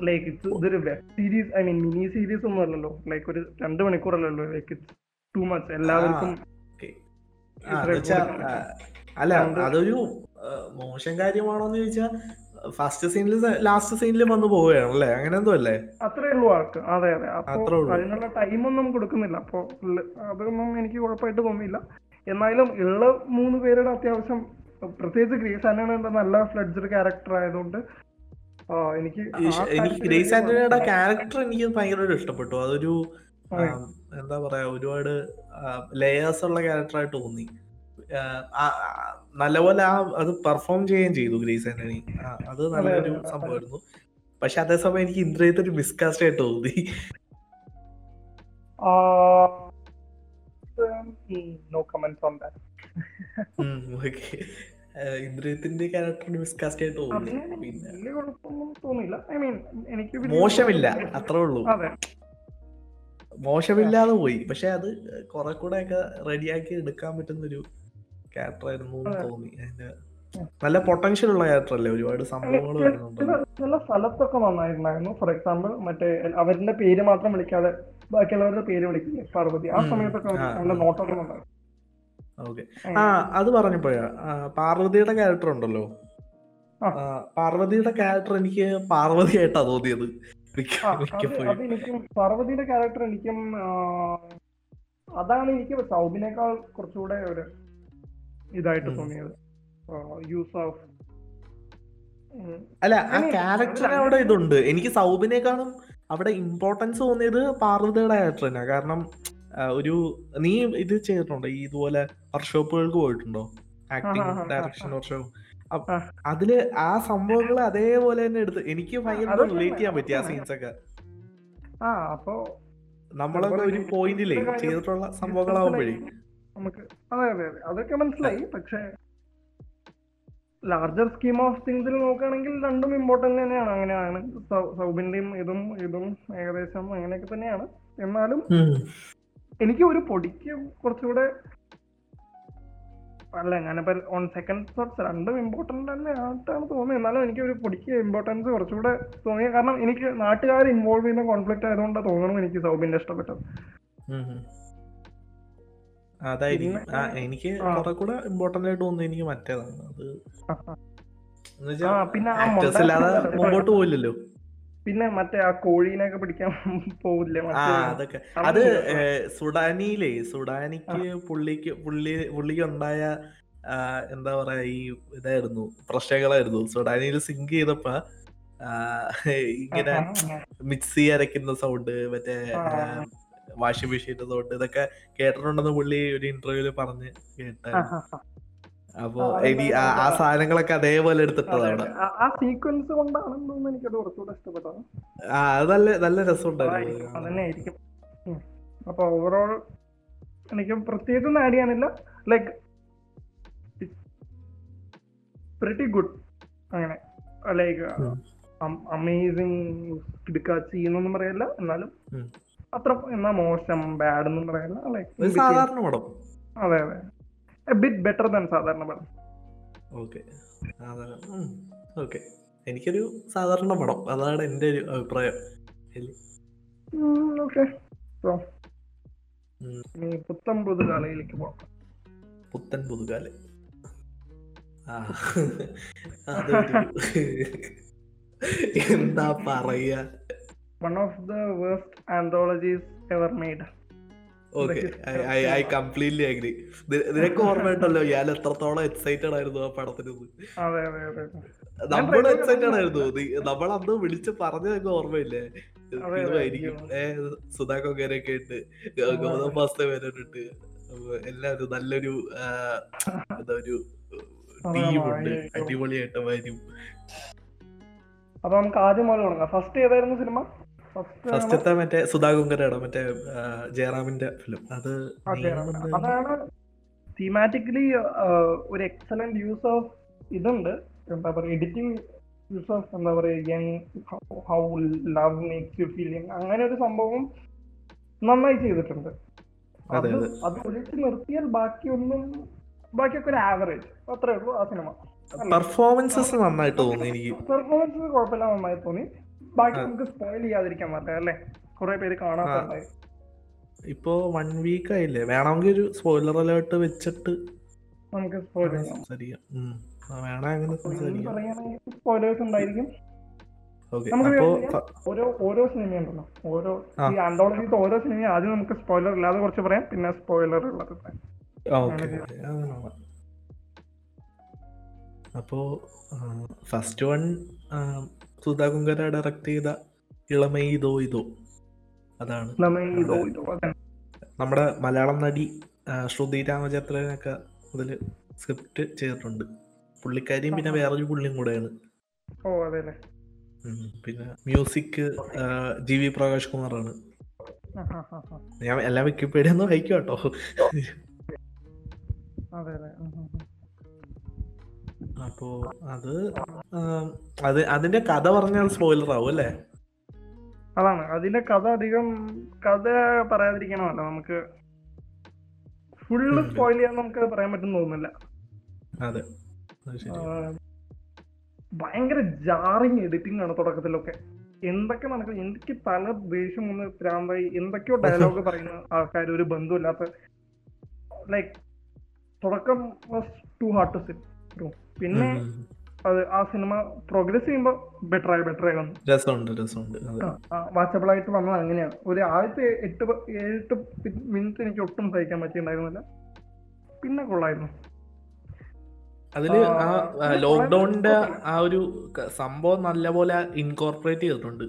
ലൈക്ക് ഇറ്റ്സ് ഇതൊരു web series I mean mini series ഒന്നും അല്ലല്ലോ. ലൈക്ക് ഒരു രണ്ട് മണിക്കൂറല്ലല്ലോ ലൈക്ക് ഇറ്റ്സ് ടു മച്ച് എല്ലാവർക്കും അല്ല അതൊരു മോശം കാര്യമാണോന്ന് ചോദിച്ചാൽ ഫസ്റ്റ് സീനിൽ ലാസ്റ്റ് സീനിൽ വന്നു പോവുകയാണ് അല്ലേ? അങ്ങനെ എന്തോ അല്ലേ? അത്രേ ഉള്ളൂ ആൾക്ക് അതെ അതെ. അപ്പൊ അത്രേ ഉള്ളൂ. അതിനുള്ള ടൈമൊന്നും കൊടുക്കുന്നില്ല. അപ്പൊ അതൊന്നും എനിക്ക് കുഴപ്പമായിട്ട് തോന്നിയില്ല. എന്നാലും ഉള്ള മൂന്ന് പേരുടെ അത്യാവശ്യം പ്രത്യേകിച്ച് ഗ്രേസ് ആന്റണിയുടെ നല്ല ഫ്ലഡ്ജഡ് ക്യാരക്ടർ ആയതുകൊണ്ട് എനിക്ക് എനിക്ക് ഗ്രേസ് ആന്റണിയുടെ ക്യാരക്ടർ എനിക്ക് ഭയങ്കരമായിട്ട് ഇഷ്ടപ്പെട്ടു. അതൊരു എന്താ പറയാ ഒരുപാട് ലേയേഴ്സ് ഉള്ള ക്യാരക്ടറായിട്ട് തോന്നി. നല്ലപോലെ ആ അത് പെർഫോം ചെയ്യുകയും ചെയ്തു ഗ്രേസ് ആന്റണി. അത് നല്ലൊരു. സംഭവമായിരുന്നു. പക്ഷെ അതേസമയം എനിക്ക് ഇന്ദ്രയത്തെ ഒരു മിസ്കാസ്റ്റ് ആയിട്ട് തോന്നി. No comments on that that. ഇന്ദ്രിയത്തിന്റെ ക്യാരക്ടർ മിസ്കാസ്റ്റ് ആയിട്ട് തോന്നുന്നു. പിന്നെ കുഴപ്പമൊന്നും തോന്നില്ല ഐ മീൻ എനിക്ക് മോശമില്ല അത്രേ ഉള്ളൂ. അതെ. മോശമില്ലാതെ പോയി. പക്ഷെ അത് കുറെ കൂടെ ഒക്കെ റെഡിയാക്കി എടുക്കാൻ പറ്റുന്ന ഒരു ക്യാരക്ടർ ആയിരുന്നു. തോന്നി. അതിന്റെ നല്ല പൊട്ടൻഷ്യൽ ഉള്ള ക്യാരക്ടർ അല്ലേ ഒരുപാട് സംഭവങ്ങൾ ചില സ്ഥലത്തൊക്കെ നന്നായിട്ടുണ്ടായിരുന്നു. ഫോർ എക്സാമ്പിൾ മറ്റേ അവരുടെ പേര് മാത്രം വിളിക്കാതെ ബാക്കിയുള്ളവരുടെ പേര് വിളിക്കില്ലേ? പാർവതി. ആ. സമയത്തൊക്കെ ആ, നല്ല ആ. നോട്ടൊക്കെ ഉണ്ടായിരുന്നു. ഓക്കെ. ആ അത് പറഞ്ഞപ്പോഴാ. പാർവതിയുടെ ക്യാരക്ടർ ഉണ്ടല്ലോ. പാർവതിയുടെ ക്യാരക്ടർ എനിക്ക് പാർവതി ആയിട്ടാ തോന്നിയത് എനിക്കും പാർവതിയുടെ ക്യാരക്ടർ എനിക്കും അതാണ് എനിക്ക് സൗബിനേക്കാൾ കുറച്ചുകൂടെ ഒരു ഇതായിട്ട്. തോന്നിയത്. യൂസ് ഓഫ് അല്ല ആ അത് അവിടെ ഇതുണ്ട്. എനിക്ക് സൗബിനേക്കാളും അവിടെ ഇമ്പോർട്ടൻസ് തോന്നിയത് പാർവതിയുടെ ക്യാരക്ടർ തന്നെ കാരണം ഒരു നീ ഇത് ചെയ്തിട്ടുണ്ടോ? ഈ ഇതുപോലെ വർക്ക്ഷോപ്പുകൾക്ക് പോയിട്ടുണ്ടോ? Acting direction. വർക്ക്ഷോപ്പ്. അതിൽ ആ സംഭവങ്ങൾ അതേപോലെ തന്നെ എടുത്ത് എനിക്ക് ഭയങ്കര റിലേറ്റ് ചെയ്യാൻ പറ്റി ആ സീൻസ് ഒക്കെ. നമ്മളൊക്കെ ഒരു പോയിന്റിലേ ചെയ്തിട്ടുള്ള സംഭവങ്ങളാവുമ്പോഴേ. നമുക്ക്. അതെ അതെ അതെ. അതൊക്കെ മനസ്സിലായി. പക്ഷെ ലാർജർ സ്കീം ഓഫ് തിങ്സിൽ നോക്കുകയാണെങ്കിൽ രണ്ടും ഇമ്പോർട്ടന്റ് തന്നെയാണ്. അങ്ങനെയാണ്. സൗബിന്റെയും ഇതും ഇതും ഏകദേശം അങ്ങനെയൊക്കെ തന്നെയാണ്. എന്നാലും എനിക്ക് ഒരു പൊടിക്ക് കുറച്ചുകൂടെ അല്ല ഞാനിപ്പോ ഓൺ സെക്കൻഡ് തോട്ട്സ് രണ്ടും ഇമ്പോർട്ടന്റ് തന്നെ ആയിട്ടാണ് തോന്നുന്നത് എന്നാലും എനിക്ക് ഒരു പൊടിക്ക് ഇമ്പോർട്ടൻസ് കുറച്ചുകൂടെ തോന്നിയത് കാരണം എനിക്ക് നാട്ടുകാർ ഇൻവോൾവ് ചെയ്യുന്ന കോൺഫ്ലിക്റ്റ് ആയതുകൊണ്ട് തോന്നുന്നു എനിക്ക് സൗബിന്റെ ഇഷ്ടപ്പെട്ടത്. അതായിരിക്കും. എനിക്ക്. കുറെ കൂടെ ഇമ്പോർട്ടന്റ് ആയിട്ട് തോന്നുന്നു എനിക്ക് മറ്റേതാണ്. അത് ആക്ടേഴ്സ് മൊണ്ട- മുമ്പോട്ട് പോയില്ലല്ലോ. പിന്നെ മറ്റേ ആ കോഴീനൊക്കെ പിടിക്കാൻ പോവില്ലേ അതൊക്കെ. അത് സുഡാനിയിലേ സുഡാനിക്ക് പുള്ളിക്ക് പുള്ളി പുള്ളിക്ക് ഉണ്ടായ എന്താ പറയാ ഈ ഇതായിരുന്നു പ്രശ്നങ്ങളായിരുന്നു. സുഡാനിയിൽ സിങ്ക് ചെയ്തപ്പോ ഇങ്ങനെ. മിക്സി അരക്കുന്ന സൗണ്ട് മറ്റേ വാഷിംഗ് മെഷീൻ തൊട്ട് ഇതൊക്കെ കേട്ടിട്ടുണ്ടെന്ന് പുള്ളി ഒരു ഇന്റർവ്യൂൽ പറഞ്ഞ് കേട്ട. അപ്പൊ ഇനി ആ സാധനങ്ങളൊക്കെ അതേപോലെ എടുത്തിട്ടതാണ്. ആ- സീക്വൻസ് കൊണ്ടാണെന്ന് തോന്നുന്നു എനിക്കത് കുറച്ചുകൂടെ ഇഷ്ടപ്പെട്ടത്. ആ നല്ല നല്ല രസമുണ്ടായിരുന്നു. അപ്പൊ ഓവറോൾ എനിക്ക് പ്രത്യേകിച്ചൊന്നും ആഡ് ചെയ്യാനില്ല. ലൈക്ക് പ്രിറ്റി ഗുഡ് അങ്ങനെ. ലൈക്ക്. അമേസിങ് കിടക്കാച്ചി എന്നൊന്നും പറയല്ല. എന്നാലും. അത്ര എന്നാ മോശം ബാഡ് എന്നും പറയല്ല. സാധാരണ പടം. അതെ അതെ. ബിറ്റ് ബെറ്റർ ദാൻ സാധാരണ പടം. ഓക്കെ ഓക്കെ എനിക്കൊരു സാധാരണ പടം. അതാണ് എന്റെ ഒരു അഭിപ്രായം. ഓക്കെ പുത്തൻ പുതുകാലയിലേക്ക് പോകാം. പുത്തൻ പുതുകാല എന്താ പറയാ? One of the worst anthologies ever made okay I completely agree നിനക്ക് ഓർമ്മയുണ്ടല്ലോ ഞാൻ എത്രത്തോളം എക്സൈറ്റഡ് ആയിരുന്നു ആ പടത്തിന് അതെ അതെ അതെ നമ്മൾ trailer എക്സൈറ്റഡ് കണ്ടില്ല. ആയിരുന്നു. നീ- നമ്മൾ അന്ന് വിളിച്ച് പറഞ്ഞതൊക്കെ ഓർമ്മയില്ലേ? അതെ, ഇതുമായിരിക്കും. അതെ. ഏ സുധാ കൊങ്ങരൊക്കെ ഇട്ട് ഗൗതം വാസ്തവ മേനോനിട്ട് എല്ലാവരും നല്ലൊരു ആ, എന്താ ഒരു ടീമുണ്ട് അതെ. അടിപൊളിയായിട്ട് വരും. അപ്പൊ നമുക്ക് ആദ്യം മുതൽ തുടങ്ങാം. ഫസ്റ്റ് ഏതായിരുന്നു സിനിമ ഫസ്റ്റത്തെ മറ്റേ സുധാകുങ്കരയുടെ മറ്റേ ജയറാമിന്റെ ഫിലിം അത് അതാണ് തീമാറ്റിക്കലി ഒരു എക്സലന്റ് യൂസ് ഓഫ് ഇതുണ്ട്. എന്താ പറയുക എഡിറ്റിംഗ് യൂസ് ഓഫ് എന്താ പറയുക young how love makes you feel അങ്ങനെ ഒരു സംഭവം നന്നായി ചെയ്തിട്ടുണ്ട്. അത് അതെ, അതെ. അത് ഒഴിച്ച് നിർത്തിയാൽ ബാക്കിയൊന്നും ബാക്കിയൊക്കെ ഒരു ആവറേജ് അത്രേ ഉള്ളൂ ആ സിനിമ പെർഫോമൻസസ് നന്നായിട്ട് തോന്നി എനിക്ക്. പെർഫോമൻസ് കുഴപ്പമില്ല നന്നായി തോന്നി. ബാക്കി. നമുക്ക് സ്പോയിൽ ചെയ്യാതിരിക്കാൻ പറ്റില്ല അല്ലേ? കുറെ പേര് കാണാത്തുണ്ടായി ഇപ്പോ വൺ വീക്ക് ആയില്ലേ? വേണമെങ്കിൽ ഒരു സ്പോയിലർ അലേർട്ട് വെച്ചിട്ട് നമുക്ക് സംസാരിക്കാം. വേണേ അങ്ങനെ സ്പോയിലേഴ്സ് ഉണ്ടായിരിക്കും. ഓരോ ഓരോ. ഈ ഓരോ ആദ്യം സ്പോയിലർ ഇല്ലാതെ കുറച്ച് പറയാം. പിന്നെ സ്പോയിലർ ഉള്ളത്. അപ്പോ first one Sudha Kongara direct ചെയ്ത ഇളമൈ ഇതോ. ഇതോ അതാണ്. നമ്മുടെ മലയാളം നടി ശ്രുതി രാമചന്ദ്രനൊക്കെ അതിൽ സ്ക്രിപ്റ്റ് ചെയ്തിട്ടുണ്ട്. പുള്ളിക്കാരിയും പിന്നെ വേറൊരു പുള്ളിയും കൂടെയാണ്. പിന്നെ മ്യൂസിക് ജി വി പ്രകാശ് കുമാറാണ്. ഞാൻ എല്ലാ വിക്കിപീഡിയ ഒന്നും വായിക്കും കേട്ടോ. അപ്പോ അത് അത് അതിന്റെ കഥ പറഞ്ഞാൽ സ്പോയിലർ ആവും അല്ലേ? അതാണ്. അതിന്റെ കഥ അധികം കഥ പറയാതിരിക്കണമല്ലോ നമുക്ക്. ഫുള്ള്. സ്പോയിൽ ചെയ്യാൻ നമുക്ക് പറയാൻ പറ്റും തോന്നുന്നില്ല. അതെ. ഭയങ്കര ജാറിങ് എഡിറ്റിംഗ് ആണ് തുടക്കത്തിലൊക്കെ. എന്തൊക്കെ നടക്കുന്നത് എനിക്ക് പല ദേഷ്യം ഒന്ന് പ്രാന്തായി എന്തൊക്കെയോ ഡയലോഗ് പറയുന്ന ആൾക്കാർ ഒരു ബന്ധമില്ലാത്ത ലൈക്ക് തുടക്കം ടു ഹാർട്ട് ടു സിറ്റ് പിന്നെ. അത് ആ സിനിമ പ്രോഗ്രസ് ചെയ്യുമ്പോൾ ബെറ്റർ ആയി ബെറ്റർ ആയി വന്നു. രസമുണ്ട് രസമുണ്ട്. വാച്ചബിൾ ആയിട്ട് വന്നത് അങ്ങനെയാണ്. ഒരു ആദ്യത്തെ എട്ട് എട്ട് മിനിറ്റ് എനിക്ക് ഒട്ടും സഹിക്കാൻ പറ്റിയിട്ടുണ്ടായിരുന്നില്ല. പിന്നെ കൊള്ളായിരുന്നു. അതിൽ ആ, ലോക്ക്ഡൌണിന്റെ ആ ഒരു സംഭവം നല്ലപോലെ ഇൻകോർപ്പറേറ്റ് ചെയ്തിട്ടുണ്ട്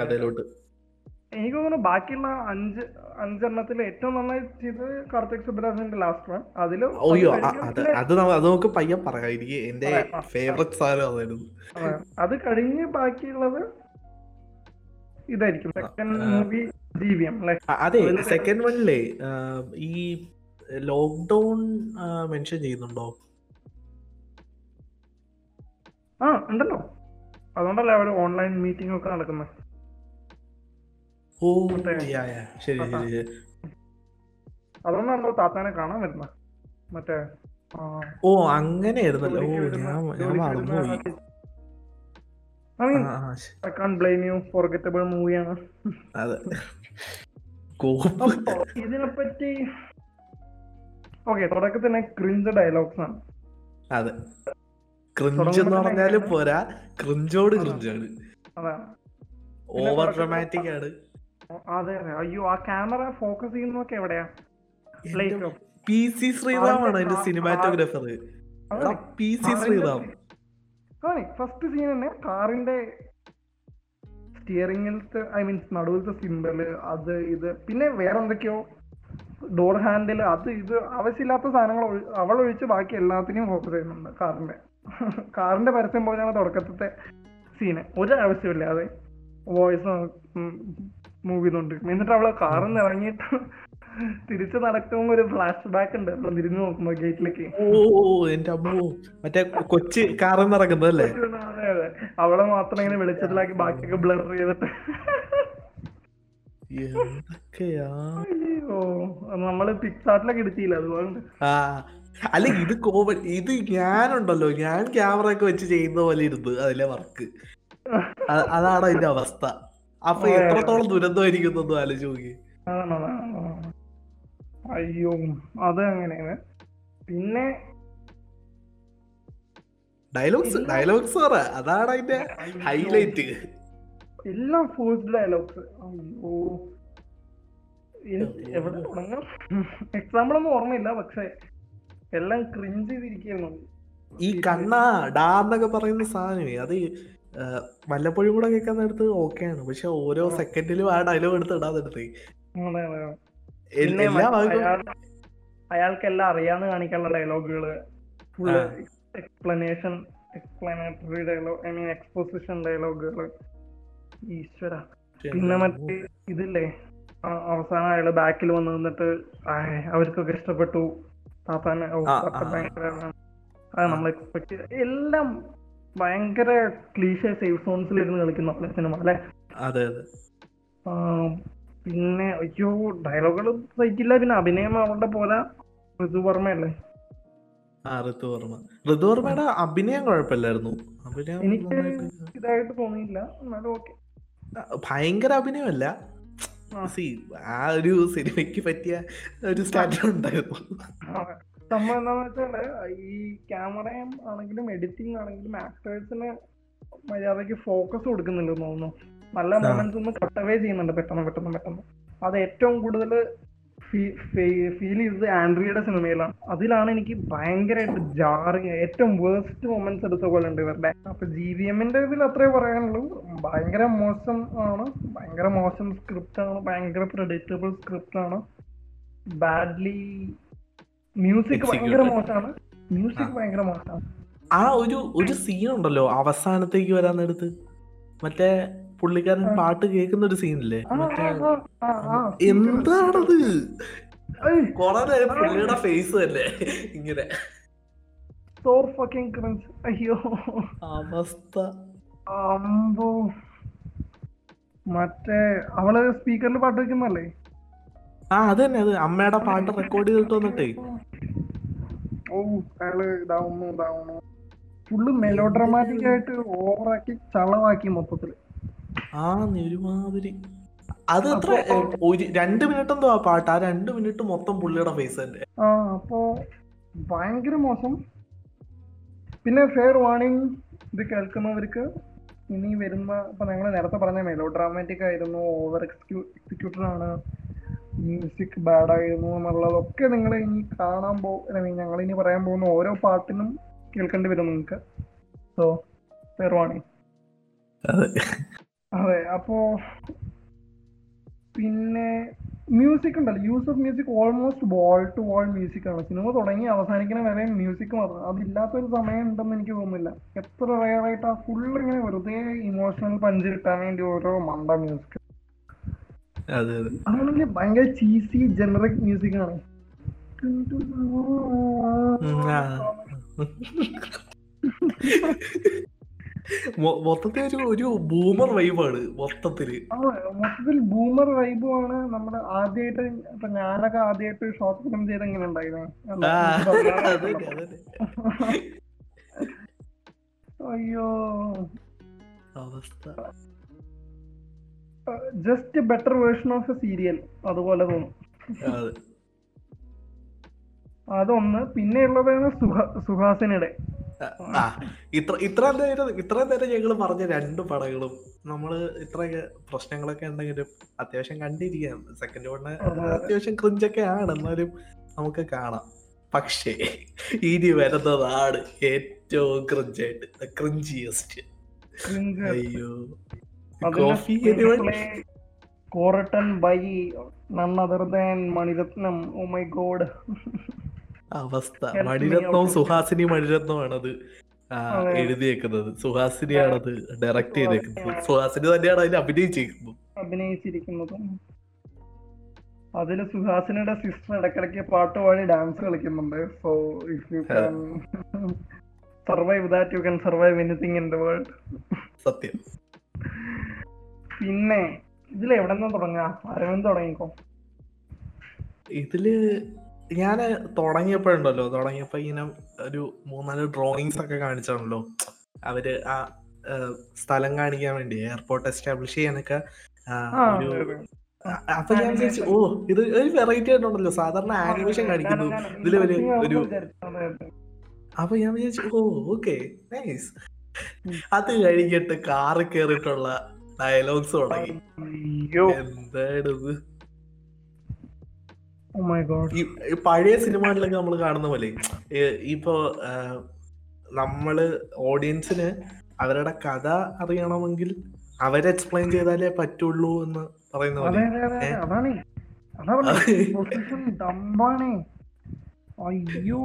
കഥയിലോട്ട്. എനിക്ക് തോന്നുന്നു ബാക്കിയുള്ള അഞ്ച് അഞ്ചെണ്ണത്തിൽ ഏറ്റവും നന്നായി ചെയ്തത് കാർത്തിക് സുബ്രാജിന്റെ ലാസ്റ്റ് വൺ അതിൽ ഓയ്യോ അത് അത് അത് നമുക്ക് പയ്യൻ പറയാം. എനിക്ക് എന്റെ ഫേവറേറ്റ് സാധനം അതായിരുന്നു. അത് കഴിഞ്ഞ് ബാക്കിയുള്ളത് ഇതായിരിക്കും. സെക്കൻഡ് മൂവി ജീവിയം അതെ സെക്കൻഡ് വണ്ണിലേ ഈ ലോക്ക്ഡൗൺ മെൻഷൻ ചെയ്യുന്നുണ്ടോ? ആ ഉണ്ടല്ലോ. അതുകൊണ്ടല്ലേ അവിടെ ഓൺലൈൻ മീറ്റിംഗ് ഒക്കെ നടക്കുന്നത് ഓ. ശരി ശരി അതുകൊണ്ടാണ് താത്താനെ കാണാൻ വരുന്നത് മറ്റേ ഓ അങ്ങനെയായിരുന്നല്ലോ? ഓ ഞാൻ മറന്നുപോയി. Forgettable മൂവിയാണ് അതെ. ഇതിനെപ്പറ്റി ഓക്കെ തുടക്കത്തിൽ ക്രിഞ്ച് ഡയലോഗ്സ് ആണ്. അതെ. ക്രിഞ്ച് എന്ന് പറഞ്ഞാലും പോരാ. ക്രിഞ്ചോട് ക്രിഞ്ചാണ് ഓവർ ഡ്രമാറ്റിക് ആണ്. അതെ അതെ. അയ്യോ ആ ക്യാമറ ഫോക്കസ് ചെയ്യുന്നതൊക്കെ എവിടെയാ? പി സി ശ്രീറാമാണ് അതിന്റെ cinematographer. P C Sreeram. First scene തന്നെ കാറിന്റെ സ്റ്റിയറിംഗിലത്തെ ഐ മീൻസ് നടുവിലത്തെ സിമ്പിൾ അത് ഇത് പിന്നെ വേറെ എന്തൊക്കെയോ ഡോർ ഹാൻഡിൽ അത് ഇത് ആവശ്യമില്ലാത്ത സാധനങ്ങൾ അവൾ ഒഴിച്ച് ബാക്കി എല്ലാത്തിനെയും ഫോക്കസ് ചെയ്യുന്നുണ്ട് കാറിന്റെ കാറിന്റെ പരസ്യം പോലെയാണ് തുടക്കത്തെ സീന് ഒരു ആവശ്യമില്ലാതെ വോയിസ് മൂവ് ചെയ്തോണ്ട് എന്നിട്ട് അവളെ കാറിൽ നിന്ന് ഇറങ്ങിയിട്ട് തിരിച്ചു നടക്കുമ്പോ ഒരു ഫ്ലാഷ് ബാക്ക് ഉണ്ട്. അപ്പൊ തിരിഞ്ഞു നോക്കുമ്പോ ഗേറ്റിലേക്ക്. ഓ എന്റെ അമ്മോ. മറ്റേ കൊച്ചി കാറിൽ ഇറങ്ങുന്നതല്ലേ അതെ അതെ. അവളെ മാത്രം ഇങ്ങനെ വെളിച്ചത്തിലാക്കി ബാക്കിയൊക്കെ ബ്ലർ ചെയ്തിട്ട്. അയ്യോ നമ്മൾ പിക്സാർട്ടിലൊക്കെ എടുത്തില്ല അതുകൊണ്ട്. അല്ല ഇത് കോമൺ ഇത് ഞാനുണ്ടല്ലോ. ഞാൻ ക്യാമറ ഒക്കെ വെച്ച് ചെയ്യുന്ന പോലെ ഇരുന്ന് അതിലെ വർക്ക്. അതാണ് അതിന്റെ അവസ്ഥ? അപ്പൊ എത്രത്തോളം ദുരന്തമായിരിക്കും ആലോചിച്ച് നോക്കി. അയ്യോ അത് അങ്ങനെയാണ് പിന്നെ ഡയലോഗ്സ് ഡയലോഗ്സ് അതാണ് അതിന്റെ ഹൈലൈറ്റ്. എല്ലാം ഫോഴ്സ്ഡ് ഡയലോഗ്സ് അയ്യോ. എവിടെ തുടങ്ങാം? എക്സാമ്പിൾ ഒന്നും ഓർമ്മയില്ല പക്ഷെ എല്ലാം ക്രിഞ്ച് ചെയ്തിരിക്കുന്നു ഈ കണ്ണ ഡാന്നൊക്കെ പറയുന്ന സാധനമേ അത് വല്ലപ്പോഴും കൂടെ കേൾക്കാൻ നേരത്ത് ഓക്കെയാണ് പക്ഷെ ഓരോ സെക്കൻഡിലും ആ ഡയലോഗ് എടുത്ത് എൽ- പിന്നെ എല്ലാ അറിയാന്ന് കാണിക്കാനുള്ള ഡയലോഗുകൾ full explanation explanatory dialogue I mean exposition ഡയലോഗുകൾ ഈശ്വര. പിന്നെ മറ്റേ ഇതില്ലേ? അവസാനം അയാൾ ബാക്കിൽ വന്ന് നിന്നിട്ട് അവർക്കൊക്കെ ഇഷ്ടപ്പെട്ടു. താത്താൻ. ഭയങ്കര എല്ലാം ഭയങ്കര ക്ലീഷ സേഫ് സോൺസിൽ ഇരുന്ന് കളിക്കുന്ന സിനിമ അല്ലെ? അതെ അതെ. പിന്നെ അയ്യോ ഡയലോഗുകൾ സഹിക്കില്ല പിന്നെ അഭിനയം അവളുടെ പോലെ. ഋതു വർമ്മയല്ലേ? ആ ഋതുവർമ്മ ഋതുവർമ്മയുടെ അഭിനയം കുഴപ്പമില്ലായിരുന്നു. അഭിനയം എനിക്ക് ഇതായിട്ട് തോന്നിയില്ല. എന്നാലും ഓക്കെ ഭയങ്കര അഭിനയമല്ല. ആ. സി ആ ഒരു സിനിമയ്ക്ക് പറ്റിയ ഒരു സ്റ്റാൻഡേർഡ് ഉണ്ടായിരുന്നു. സംഭവം എന്താന്ന് വെച്ചാൽ ഈ ക്യാമറയും ആണെങ്കിലും എഡിറ്റിംഗ് ആണെങ്കിലും ആക്ടേഴ്സിന് മര്യാദയ്ക്ക് ഫോക്കസ് കൊടുക്കുന്നുണ്ട് തോന്നുന്നു. നല്ല. മൊമെന്റ്സ് ഒന്ന് കട്ടവേ ചെയ്യുന്നുണ്ട് പെട്ടെന്ന് പെട്ടെന്ന് പെട്ടെന്ന്. അത് ഏറ്റവും കൂടുതൽ ഫീൽ ചെയ്തത് ആൻഡ്രിയുടെ സിനിമയിലാണ്. അതിലാണ് എനിക്ക് ഭയങ്കരമായിട്ട് ജാറിങ് ഏറ്റവും വേസ്റ്റ് മൊമെന്റ്സ് എടുത്ത പോലെ ഉണ്ട് ഇവരുടെ. അപ്പൊ ജി വി എമ്മിന്റെ ഇതിൽ അത്രേ പറയാനുള്ളൂ. ഭയങ്കര മോശം ആണ്. ഭയങ്കര മോശം സ്ക്രിപ്റ്റ് ആണ്. ഭയങ്കര പ്രഡിക്റ്റബിൾ സ്ക്രിപ്റ്റ് ആണ്. ബാഡ്ലി മ്യൂസിക് ഭയങ്കര. മോശമാണ്. മ്യൂസിക് ആ. ഭയങ്കര മോശമാണ്. ആ ഒരു ഒരു സീൻ ഉണ്ടല്ലോ അവസാനത്തേക്ക് വരാൻ നേരത്ത് മറ്റേ പുള്ളിക്കാരൻ പാട്ട് കേൾക്കുന്ന ഒരു സീനില്ലേ മറ്റേ. എന്താണത്? കൊറേ നേരം പുള്ളിയുടെ ഫേസ് അല്ലേ ഇങ്ങനെ. അയ്യോ. അവസ്ഥ. അമ്പോ. മറ്റേ അവൾ സ്പീക്കറിൽ പാട്ട് വെക്കുന്നല്ലേ ആ അത് തന്നെ അത് അമ്മയുടെ പാട്ട് റെക്കോർഡ് ചെയ്തിട്ട് വന്നിട്ടേ. ഓ അയാൾ ഇതാവുന്നു ഇതാവുന്നു. ഫുള്ള് മെലോ ഡ്രമാറ്റിക് ആയിട്ട് ഓവറാക്കി ചളവാക്കി മൊത്തത്തിൽ. ആ ഒരുമാതിരി അത് അത്ര ഒരു രണ്ട് മിനിറ്റ് എന്തോ ആ പാട്ട് ആ രണ്ട് മിനിറ്റ് മൊത്തം പുള്ളിയുടെ ഫേസ് തന്നെ. ആ അപ്പോ ഭയങ്കര മോശം. പിന്നെ ഫെയർ വാണിംഗ് ഇത് കേൾക്കുന്നവർക്ക് ഇനി വരുന്ന ഇപ്പൊ ഞങ്ങൾ നേരത്തെ പറഞ്ഞ മെലോഡ്രാമാറ്റിക് ആയിരുന്നു ഓവർ എക്സിക്യൂട്ടഡ് ആണ്. മ്യൂസിക് ബാഡ് ആയിരുന്നു എന്നുള്ളതൊക്കെ നിങ്ങൾ ഇനി കാണാൻ പോ ഞങ്ങൾ ഇനി പറയാൻ പോകുന്ന ഓരോ പാട്ടിനും കേൾക്കേണ്ടി വരും നിങ്ങൾക്ക്. സോ ഫെയർ അതെ. അതെ അപ്പോ പിന്നെ മ്യൂസിക് ഉണ്ടല്ലോ. Use of music almost wall to wall music ആണ്. സിനിമ തുടങ്ങി അവസാനിക്കുന്ന വരെ മ്യൂസിക് മാത്രം. അതില്ലാത്തൊരു സമയം ഉണ്ടെന്ന് എനിക്ക് തോന്നുന്നില്ല. എത്ര റയറായിട്ട് ആ ഫുൾ ഇങ്ങനെ വെറുതെ ഇമോഷണൽ പഞ്ച് കിട്ടാൻ വേണ്ടി ഓരോ മണ്ട മ്യൂസിക് ഭയങ്കര ചീസി ജനറിക് മ്യൂസിക് ആണ്. മൊത്തത്തിൽ ഒരു ഒരു ബൂമർ വൈബാണ് മൊത്തത്തിൽ. മൊത്തത്തിൽ ബൂമർ വൈബുമാണ് നമ്മുടെ ആദ്യമായിട്ട് ഇപ്പൊ ഞാനൊക്കെ ആദ്യമായിട്ട് ഷോർട്ട് ഫിലിം ചെയ്ത് എങ്ങനെ ഉണ്ടായിരുന്നേ. അയ്യോ. അവസ്ഥ. Just better version of a serial അതുപോലെ തോന്നും. അതെ. അതൊന്ന് പിന്നെ ഉള്ളതാണ് സുഹാസിനിടെ. ഇത്ര ഇത്ര നേരം ഇത്ര നേരം ഞങ്ങൾ പറഞ്ഞ രണ്ട് പടങ്ങളും നമ്മൾ ഇത്രയൊക്കെ പ്രശ്നങ്ങളൊക്കെ ഉണ്ടെങ്കിലും അത്യാവശ്യം കണ്ടിരിക്കാം സെക്കൻഡ് വണ് അതെ. അത്യാവശ്യം ക്രിഞ്ചൊക്കെ ആണ് എന്നാലും നമുക്ക് കാണാം. പക്ഷേ ഇനി വരുന്നതാണ് ഏറ്റവും ക്രിഞ്ചായിട്ട് ക്രിഞ്ചിയസ്റ്റ്. അയ്യോ. Co-written by none other than Maniratnam. Oh my God അവസ്ഥ. മണിരത്നവും സുഹാസിനി മണിരത്നമാണത്. എഴുതിയേക്കുന്നത്. സുഹാസിനിയാണത് ഡയറക്ട് ചെയ്തേക്കുന്നത്. സുഹാസിനി തന്നെയാണ് അതിൽ അഭിനയിച്ചിരിക്കുന്നത്. അഭിനയിച്ചിരിക്കുന്നതും. അതിൽ സുഹാസിനിയുടെ സിസ്റ്റർ ഇടക്കിടക്ക് പാട്ട് പാടി ഡാൻസ് കളിക്കുന്നുണ്ട്. So if you survive that you can survive anything in the world സത്യം. പിന്നെ ഇതിൽ എവിടെ നിന്ന് തുടങ്ങാം അരവിന്ദ് തുടങ്ങിക്കോ. ഇതിൽ ഞാൻ തുടങ്ങിയപ്പോഴുണ്ടല്ലോ. തുടങ്ങിയപ്പോ ഇങ്ങനെ ഒരു മൂന്നാൽ ഡ്രോയിങ്സ് ഒക്കെ കാണിച്ചാണല്ലോ. അവർ ആ സ്ഥലം കാണിക്കാൻ വേണ്ടി എയർപോർട്ട് എസ്റ്റാബ്ലിഷ് ചെയ്യാനൊക്കെ ഒരു. അപ്പൊ ഞാൻ വിചാരിച്ചു ഓ ഇത് ഒരു വെറൈറ്റി ആയിട്ടുണ്ടല്ലോ. സാധാരണ ആനിമേഷൻ കാണിക്കുന്നു. ഇതിൽ ഒരു. അപ്പൊ ഞാൻ വിചാരിച്ചു ഓ ഓക്കെ നൈസ്. അത് കഴിഞ്ഞിട്ട് കാറ് കയറിയിട്ടുള്ള ഡയലോഗ്സ് തുടങ്ങി. അയ്യോ. എന്താണിത്? ഓ മൈ ഗോഡ് ഈ പഴയ സിനിമകളിലൊക്കെ നമ്മൾ കാണുന്ന പോലെ ഇപ്പോ നമ്മൾ ഓഡിയൻസിന് അവരുടെ കഥ അറിയണമെങ്കിൽ അവരെ എക്സ്പ്ലെയിൻ ചെയ്താലേ പറ്റുള്ളൂ എന്ന് പറയുന്ന പോലെ. അയ്യോ.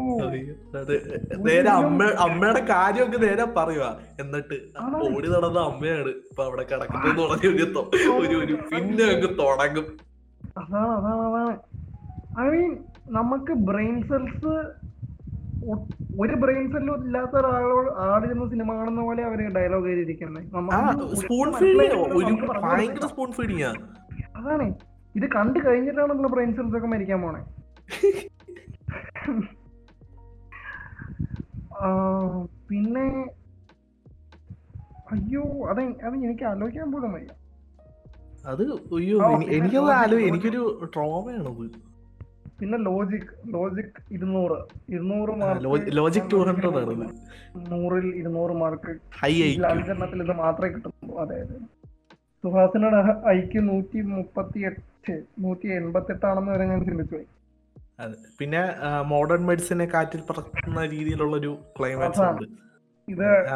നേരെ അമ്മ അമ്മയുടെ കാര്യമൊക്കെ നേരെ പറയുക എന്നിട്ട് ഓടി നടന്ന അമ്മയാണ് ഇപ്പൊ അവിടെ കിടക്കുന്നത് ഒരു ഒരു പിന്നെ അങ്ങ് തുടങ്ങും. അതാണ് അതാണ് അതാണ്. ഐ മീൻ നമുക്ക് ബ്രെയിൻ സെൽസ് ഒരു ബ്രെയിൻ സെല്ലും ഇല്ലാത്ത ഒരാളോട് ആടിരുന്ന സിനിമ കാണുന്ന പോലെ അവർ ഡയലോഗ് എഴുതിയിരിക്കുന്നത് അതാണ്. ഇത് കണ്ടു കഴിഞ്ഞിട്ടാണ് നമ്മൾ ബ്രെയിൻ സെൽസ് ഒക്കെ മരിക്കാൻ പോണേ. പിന്നെ അയ്യോ അത് അത് എനിക്ക് ആലോചിക്കാൻ പോലും വയ്യ. അത് അയ്യോ എനിക്കത് ആലോ എനിക്കൊരു ട്രോമയാണ് പിന്നെ ലോജിക് ലോജിക് ഇരുന്നൂറ്. ഇരുന്നൂറ് മാർക്ക് ലോജിക് ടു ഹൺഡ്രഡ് ആണ്. നൂറിൽ ഇരുന്നൂറ് മാർക്ക് ഹൈ ഇത് മാത്രമേ കിട്ടുള്ളൂ അതെ അതെ. സുഹാസിനോട് ഐക്യു നൂറ്റി മുപ്പത്തി എട്ട് നൂറ്റി എൺപത്തി എട്ടാണെന്ന് വരെ ഞാൻ ചിന്തിച്ചു പോയി. പിന്നെ മോഡേൺ മെഡിസിനെ കാറ്റിൽ പറക്കുന്ന രീതിയിലുള്ള ഒരു ക്ലൈമാക്സ് ഉണ്ട്.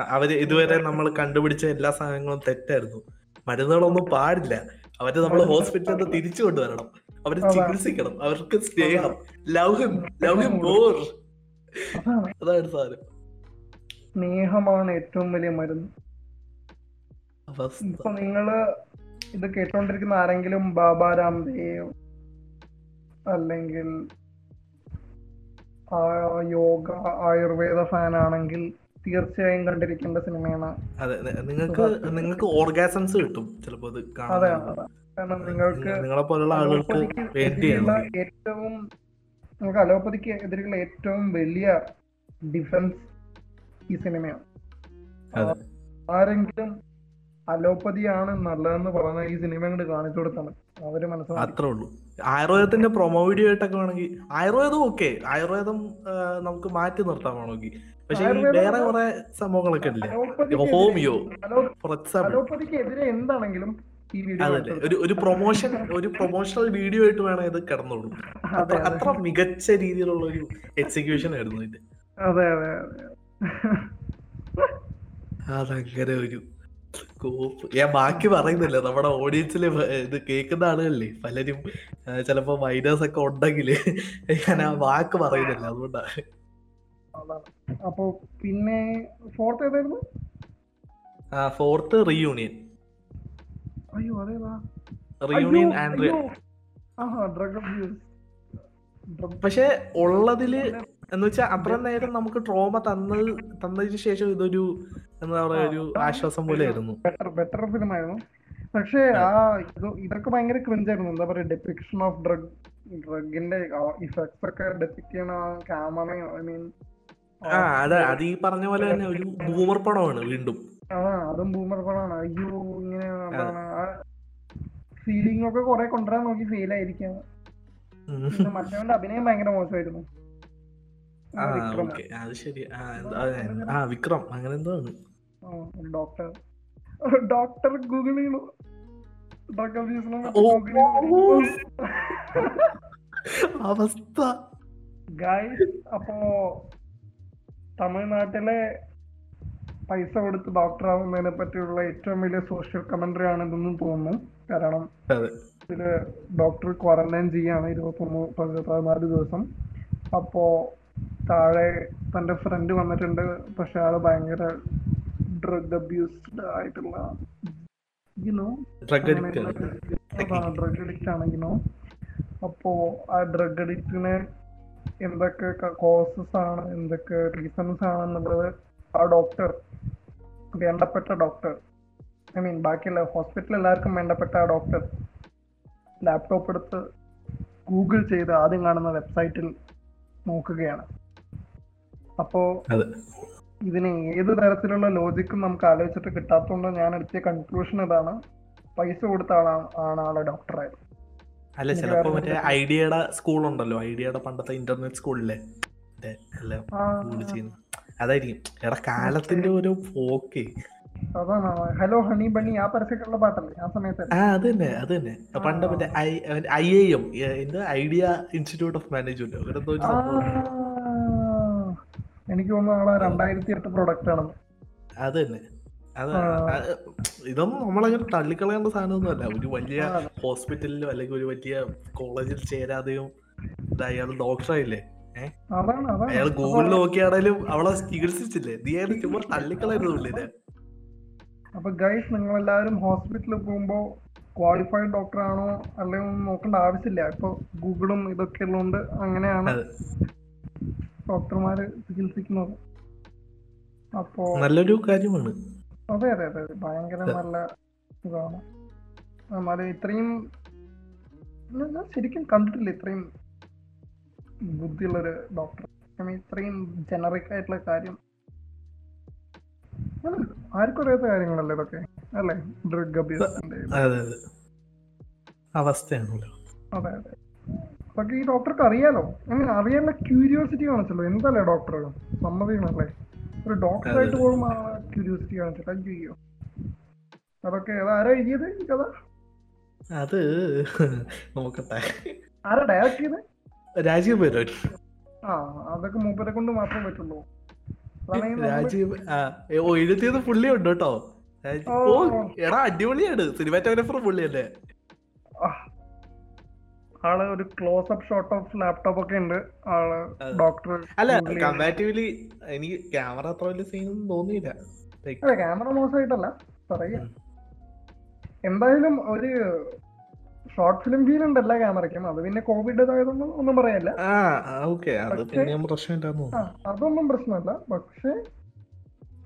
അവർ ഇതുവരെ നമ്മൾ കണ്ടുപിടിച്ച എല്ലാ സാധനങ്ങളും തെറ്റായിരുന്നു. മരുന്നുകളൊന്നും പാടില്ല. അവർ നമ്മൾ ഹോസ്പിറ്റലിൽ നിന്ന് തിരിച്ചു കൊണ്ടുവരണം. അവർ. ചികിത്സിക്കണം. അവർക്ക് സ്നേഹം. Love him love him more അതാണ്. സാധനം. സ്നേഹമാണ് ഏറ്റവും വലിയ മരുന്ന്. ഇപ്പൊ നിങ്ങൾ ഇത് കേട്ടോണ്ടിരിക്കുന്ന ആരെങ്കിലും ബാബാ രാംദേവ് അല്ലെങ്കിൽ യോഗ ആയുർവേദ ഫാൻ ആണെങ്കിൽ തീർച്ചയായും കണ്ടിരിക്കേണ്ട സിനിമയാണ്. അതെ നിങ്ങൾക്ക് നിങ്ങൾക്ക് ഓർഗാസംസ് കിട്ടും. ചിലപ്പോ അത് അതെ കാരണം നിങ്ങൾക്ക് നിങ്ങളെ പോലുള്ള ആളുകൾക്ക് ഏറ്റവും നമുക്ക് അലോപ്പതിക്ക് എതിരെയുള്ള ഏറ്റവും വലിയ ഡിഫൻസ് ഈ സിനിമയാണ്. ആരെങ്കിലും അലോപ്പതിയാണ് നല്ലതെന്ന് പറഞ്ഞ ഈ സിനിമ കൊണ്ട് കാണിച്ചു കൊടുത്താണ്. അവർ മനസ്സിലാക്കി. അത്രേ ഉള്ളൂ. ആയുർവേദത്തിന്റെ പ്രൊമോ വീഡിയോ ആയിട്ടൊക്കെ വേണമെങ്കിൽ ആയുർവേദം ഓക്കെ ആയുർവേദം നമുക്ക് മാറ്റി നിർത്താൻ വേണമെങ്കിൽ. പക്ഷെ വേറെ കുറെ സംഭവങ്ങളൊക്കെ ഇല്ലേ? ഹോമിയോ ഫോർ എക്സാമ്പിൾ അലോപ്പതിക്ക് എതിരെ എന്താണെങ്കിലും ഒരു ഒരു പ്രൊമോഷൻ ഒരു പ്രൊമോഷണൽ വീഡിയോ ആയിട്ട് വേണം ഇത് കിടന്നോളൂ അതെ അത്ര മികച്ച രീതിയിലുള്ള ഒരു എക്സിക്യൂഷൻ ആയിരുന്നു ഇത് അതെ അതെ അതെ. അതങ്ങനെ ഒരു ഞാൻ ബാക്കി പറയുന്നില്ല. നമ്മുടെ ഓഡിയൻസിൽ ഇത് കേൾക്കുന്ന ആളുകളില്ലേ? പലരും ആ, ചിലപ്പോ മൈനേഴ്സ് ഒക്കെ ഉണ്ടെങ്കിൽ ഞാൻ ആ വാക്ക് പറയുന്നില്ല. അതുകൊണ്ടാണ് അപ്പോ പിന്നെ ഫോർത്ത് ഏതായിരുന്നു? ഫോർത്ത് റീയൂണിയൻ അയ്യോ അതേതാ? റീയൂണിയൻ ആൻഡ് പക്ഷെ ഉള്ളതിൽ എന്ന് വെച്ചാൽ അത്ര നേരം നമുക്ക് ട്രോമ തന്നത് തന്നതിന് ശേഷം ഇതൊരു എന്താ പറയാ ഒരു ആശ്വാസം പോലെയായിരുന്നു. ബെറ്റർ ബെറ്റർ ഫിലിം ആയിരുന്നു. പക്ഷേ ആ. ഇത് ഇതൊക്കെ ഭയങ്കര ക്രിഞ്ചായിരുന്നു എന്താ പറയാ ഡെപ്പിക്ഷൻ ഓഫ് ഡ്രഗ് ഡ്രഗിന്റെ ഇഫക്ട്സ് ഒക്കെ ഡെപ്പിക്ട് ചെയ്യണ ക്യാമറ ഐ മീൻ ആ അതെ അത് ഈ പറഞ്ഞ പോലെ തന്നെ ഒരു ബൂമർ പടമാണ് വീണ്ടും. ആ അതും ബൂമർ പടമാണ്. അയ്യോ ഇങ്ങനെ ഫീലിംഗ് ഒക്കെ കുറെ കൊണ്ടുവരാൻ നോക്കി ഫീൽ ആയിരിക്കാം. മറ്റവന്റെ അഭിനയം ഭയങ്കര മോശമായിരുന്നു. ആ വിക്രം. ഓക്കെ. അത് ശരി. ആ എന്താ ആ വിക്രം. അങ്ങനെ എന്തോ ആണ്. ഡോക്ടർ ഡോക്ടർ ഗൂഗിൾ ചെയ്യണു ഓ. അവസ്ഥ. ഗൈസ് അപ്പോ തമിഴ്നാട്ടിലെ പൈസ കൊടുത്ത് ഡോക്ടർ ആവുന്നതിനെ പറ്റിയുള്ള ഏറ്റവും വലിയ സോഷ്യൽ കമന്ററി ആണ് ഇതെന്ന് തോന്നുന്നു. കാരണം ഇതിൽ ഡോക്ടർ ക്വാറന്റൈൻ ചെയ്യാണ് ഇരുപത്തൊന്ന് പതി- പതിനാല് ദിവസം. അപ്പോ താഴെ തന്റെ ഫ്രണ്ട് വന്നിട്ടുണ്ട്. പക്ഷെ ആൾ ഭയങ്കര ഡ്രഗ് അബ്യൂസ്ഡ് ആയിട്ടുള്ള you know drug drug addict ആണെങ്കിലോ അപ്പോ ആ ഡ്രഗ് അഡിക്റ്റിന് എന്തൊക്കെ കോസസ് ആണ് എന്തൊക്കെ റീസൺസ് ആണ് എന്നുള്ളത് ആ ഡോക്ടർ വേണ്ടപ്പെട്ട ഡോക്ടർ ഐ മീൻ ബാക്കിയുള്ള ഹോസ്പിറ്റലിൽ എല്ലാവർക്കും വേണ്ടപ്പെട്ട ആ ഡോക്ടർ ലാപ്ടോപ്പ് എടുത്ത് ഗൂഗിൾ ചെയ്ത് ആദ്യം കാണുന്ന വെബ്സൈറ്റിൽ നോക്കുകയാണ്. അപ്പോ ഇതിന് ഏത് തരത്തിലുള്ള ലോജിക്കും നമുക്ക് ആലോചിച്ചിട്ട് കിട്ടാത്തതുകൊണ്ട് ഞാൻ എടുത്ത കൺക്ലൂഷൻ ഇതാണ്. പൈസ കൊടുത്ത ആളാണ് ആണ് ആളെ ഡോക്ടറായത് അല്ല ചിലപ്പോ മറ്റേ ഐഡിയയുടെ സ്കൂൾ ഉണ്ടല്ലോ. ഐഡിയയുടെ പണ്ടത്തെ ഇന്റർനെറ്റ് സ്കൂളിലെ മറ്റേ എല്ലാം ചെയ്യുന്നു അതായിരിക്കും. എടാ കാലത്തിന്റെ ഒരു പോക്കേ. അതാണ്. ഹലോ ഹണി ബണ്ണി ആ പരസ്യക്കുള്ള പാട്ടല്ലേ? ആ സമയത്ത് ആ അത് തന്നെ അത് തന്നെ. പണ്ട് മറ്റേ ഐ ഐ ഐ എം എന്ത്? ഐഡിയ ഇൻസ്റ്റിറ്റ്യൂട്ട് ഓഫ് മാനേജ്മെന്റ് അങ്ങനെ എന്തോ ഒരു ആ, സംഭവം എനിക്ക് തോന്നുന്നു രണ്ടായിരത്തി എട്ട് പ്രൊഡക്റ്റ് ആണ്. അത് തന്നെ അത് ഇതൊന്നും നമ്മളങ്ങനെ തള്ളിക്കളയേണ്ട സാധനമൊന്നും അല്ല ഒരു വലിയ. ഹോസ്പിറ്റലിലോ അല്ലെങ്കിൽ ഒരു വലിയ കോളേജിൽ ചേരാതെയും ഇത് അയാൾ ഡോക്ടറായില്ലേ? അതാണ് അതാണ്. അയാൾ ഗൂഗിളിൽ നോക്കിയാണേലും അവളെ ചികിത്സിച്ചില്ലേ? നീ അയാൾ ചുമ്മാ തള്ളിക്കളയരുത് പുള്ളിനെ അപ്പൊ ഗൈസ് നിങ്ങൾ എല്ലാവരും ഹോസ്പിറ്റലിൽ പോകുമ്പോ ക്വാളിഫൈഡ് ഡോക്ടർ ആണോ? അല്ലെങ്കിൽ നോക്കേണ്ട ആവശ്യമില്ല. ഇപ്പൊ ഗൂഗിളും ഇതൊക്കെ ഉള്ളതുകൊണ്ട് അങ്ങനെയാണ്. അതെ. ഡോക്ടർമാര് ചികിത്സിക്കുന്നത്. അപ്പോ നല്ലൊരു കാര്യമാണ്. അതെ അതെ അതെ അതെ. ഭയങ്കര നല്ല ഇതാണ്. എന്നാലും ഇത്രയും ഞാൻ- ശരിക്കും കണ്ടിട്ടില്ല ഇത്രയും ബുദ്ധിയുള്ളൊരു ഡോക്ടർ. ഇത്രയും ജനറിക് ആയിട്ടുള്ള കാര്യം. അത് ആർക്കും അറിയാത്ത കാര്യങ്ങളല്ലേ ഇതൊക്കെ? അല്ലേ? ഡ്രഗ് അബ്യൂസിന്റെ അതെ അതെ. അവസ്ഥയാണല്ലോ. അതെ അതെ. അതൊക്കെ ഈ ഡോക്ടർക്ക് അറിയാലോ. അങ്ങനെ അറിയാനുള്ള ക്യൂരിയോസിറ്റി കാണിച്ചല്ലോ. എന്തല്ലേ ഡോക്ടർ സമ്മതിക്കണല്ലേ ഒരു ഡോക്ടറായിട്ട് പോകുമ്പോൾ ആ ക്യൂരിയോസിറ്റി കാണിച്ചില്ല അയ്യോ അതൊക്കെ ആരാ എഴുതിയത് ഈ കഥ? അത് നോക്കട്ടെ. ആരാ ഡയറക്ട് ചെയ്ത്? രാജീവ് മേനോൻ ആ അതൊക്കെ മൂപ്പരെ കൊണ്ട് മാത്രമേ പറ്റുള്ളൂ. രാജീവ് ഓ എഴുതിയത് പുള്ളി ഉണ്ട് കേട്ടോ. എടാ അടിപൊളിയാണ്. സിനിമാറ്റോഗ്രാഫർ പുള്ളിയല്ലേ ആൾ ഒരു close up shot of laptop ഒക്കെ ഉണ്ട്. ആൾ ഡോക്ടർ അല്ല കമ്പാരിറ്റീവ്ലി എനിക്ക് ക്യാമറ അത്ര വലിയ സീനൊന്നും തോന്നിയില്ല. അല്ല ക്യാമറ മോശമായിട്ടല്ല. പറയാ. എന്തായാലും ഒരു ഷോർട്ട് ഫിലിം ഫീൽ ഉണ്ട് എല്ലാ ക്യാമറയ്ക്കും അത് പിന്നെ കോവിഡ് ആയതൊന്നും ഒന്നും പറയല്ല. ആ ഓക്കെ അത് പക്ഷേ- പിന്നെ ആ അതൊന്നും പ്രശ്നമല്ല. പക്ഷെ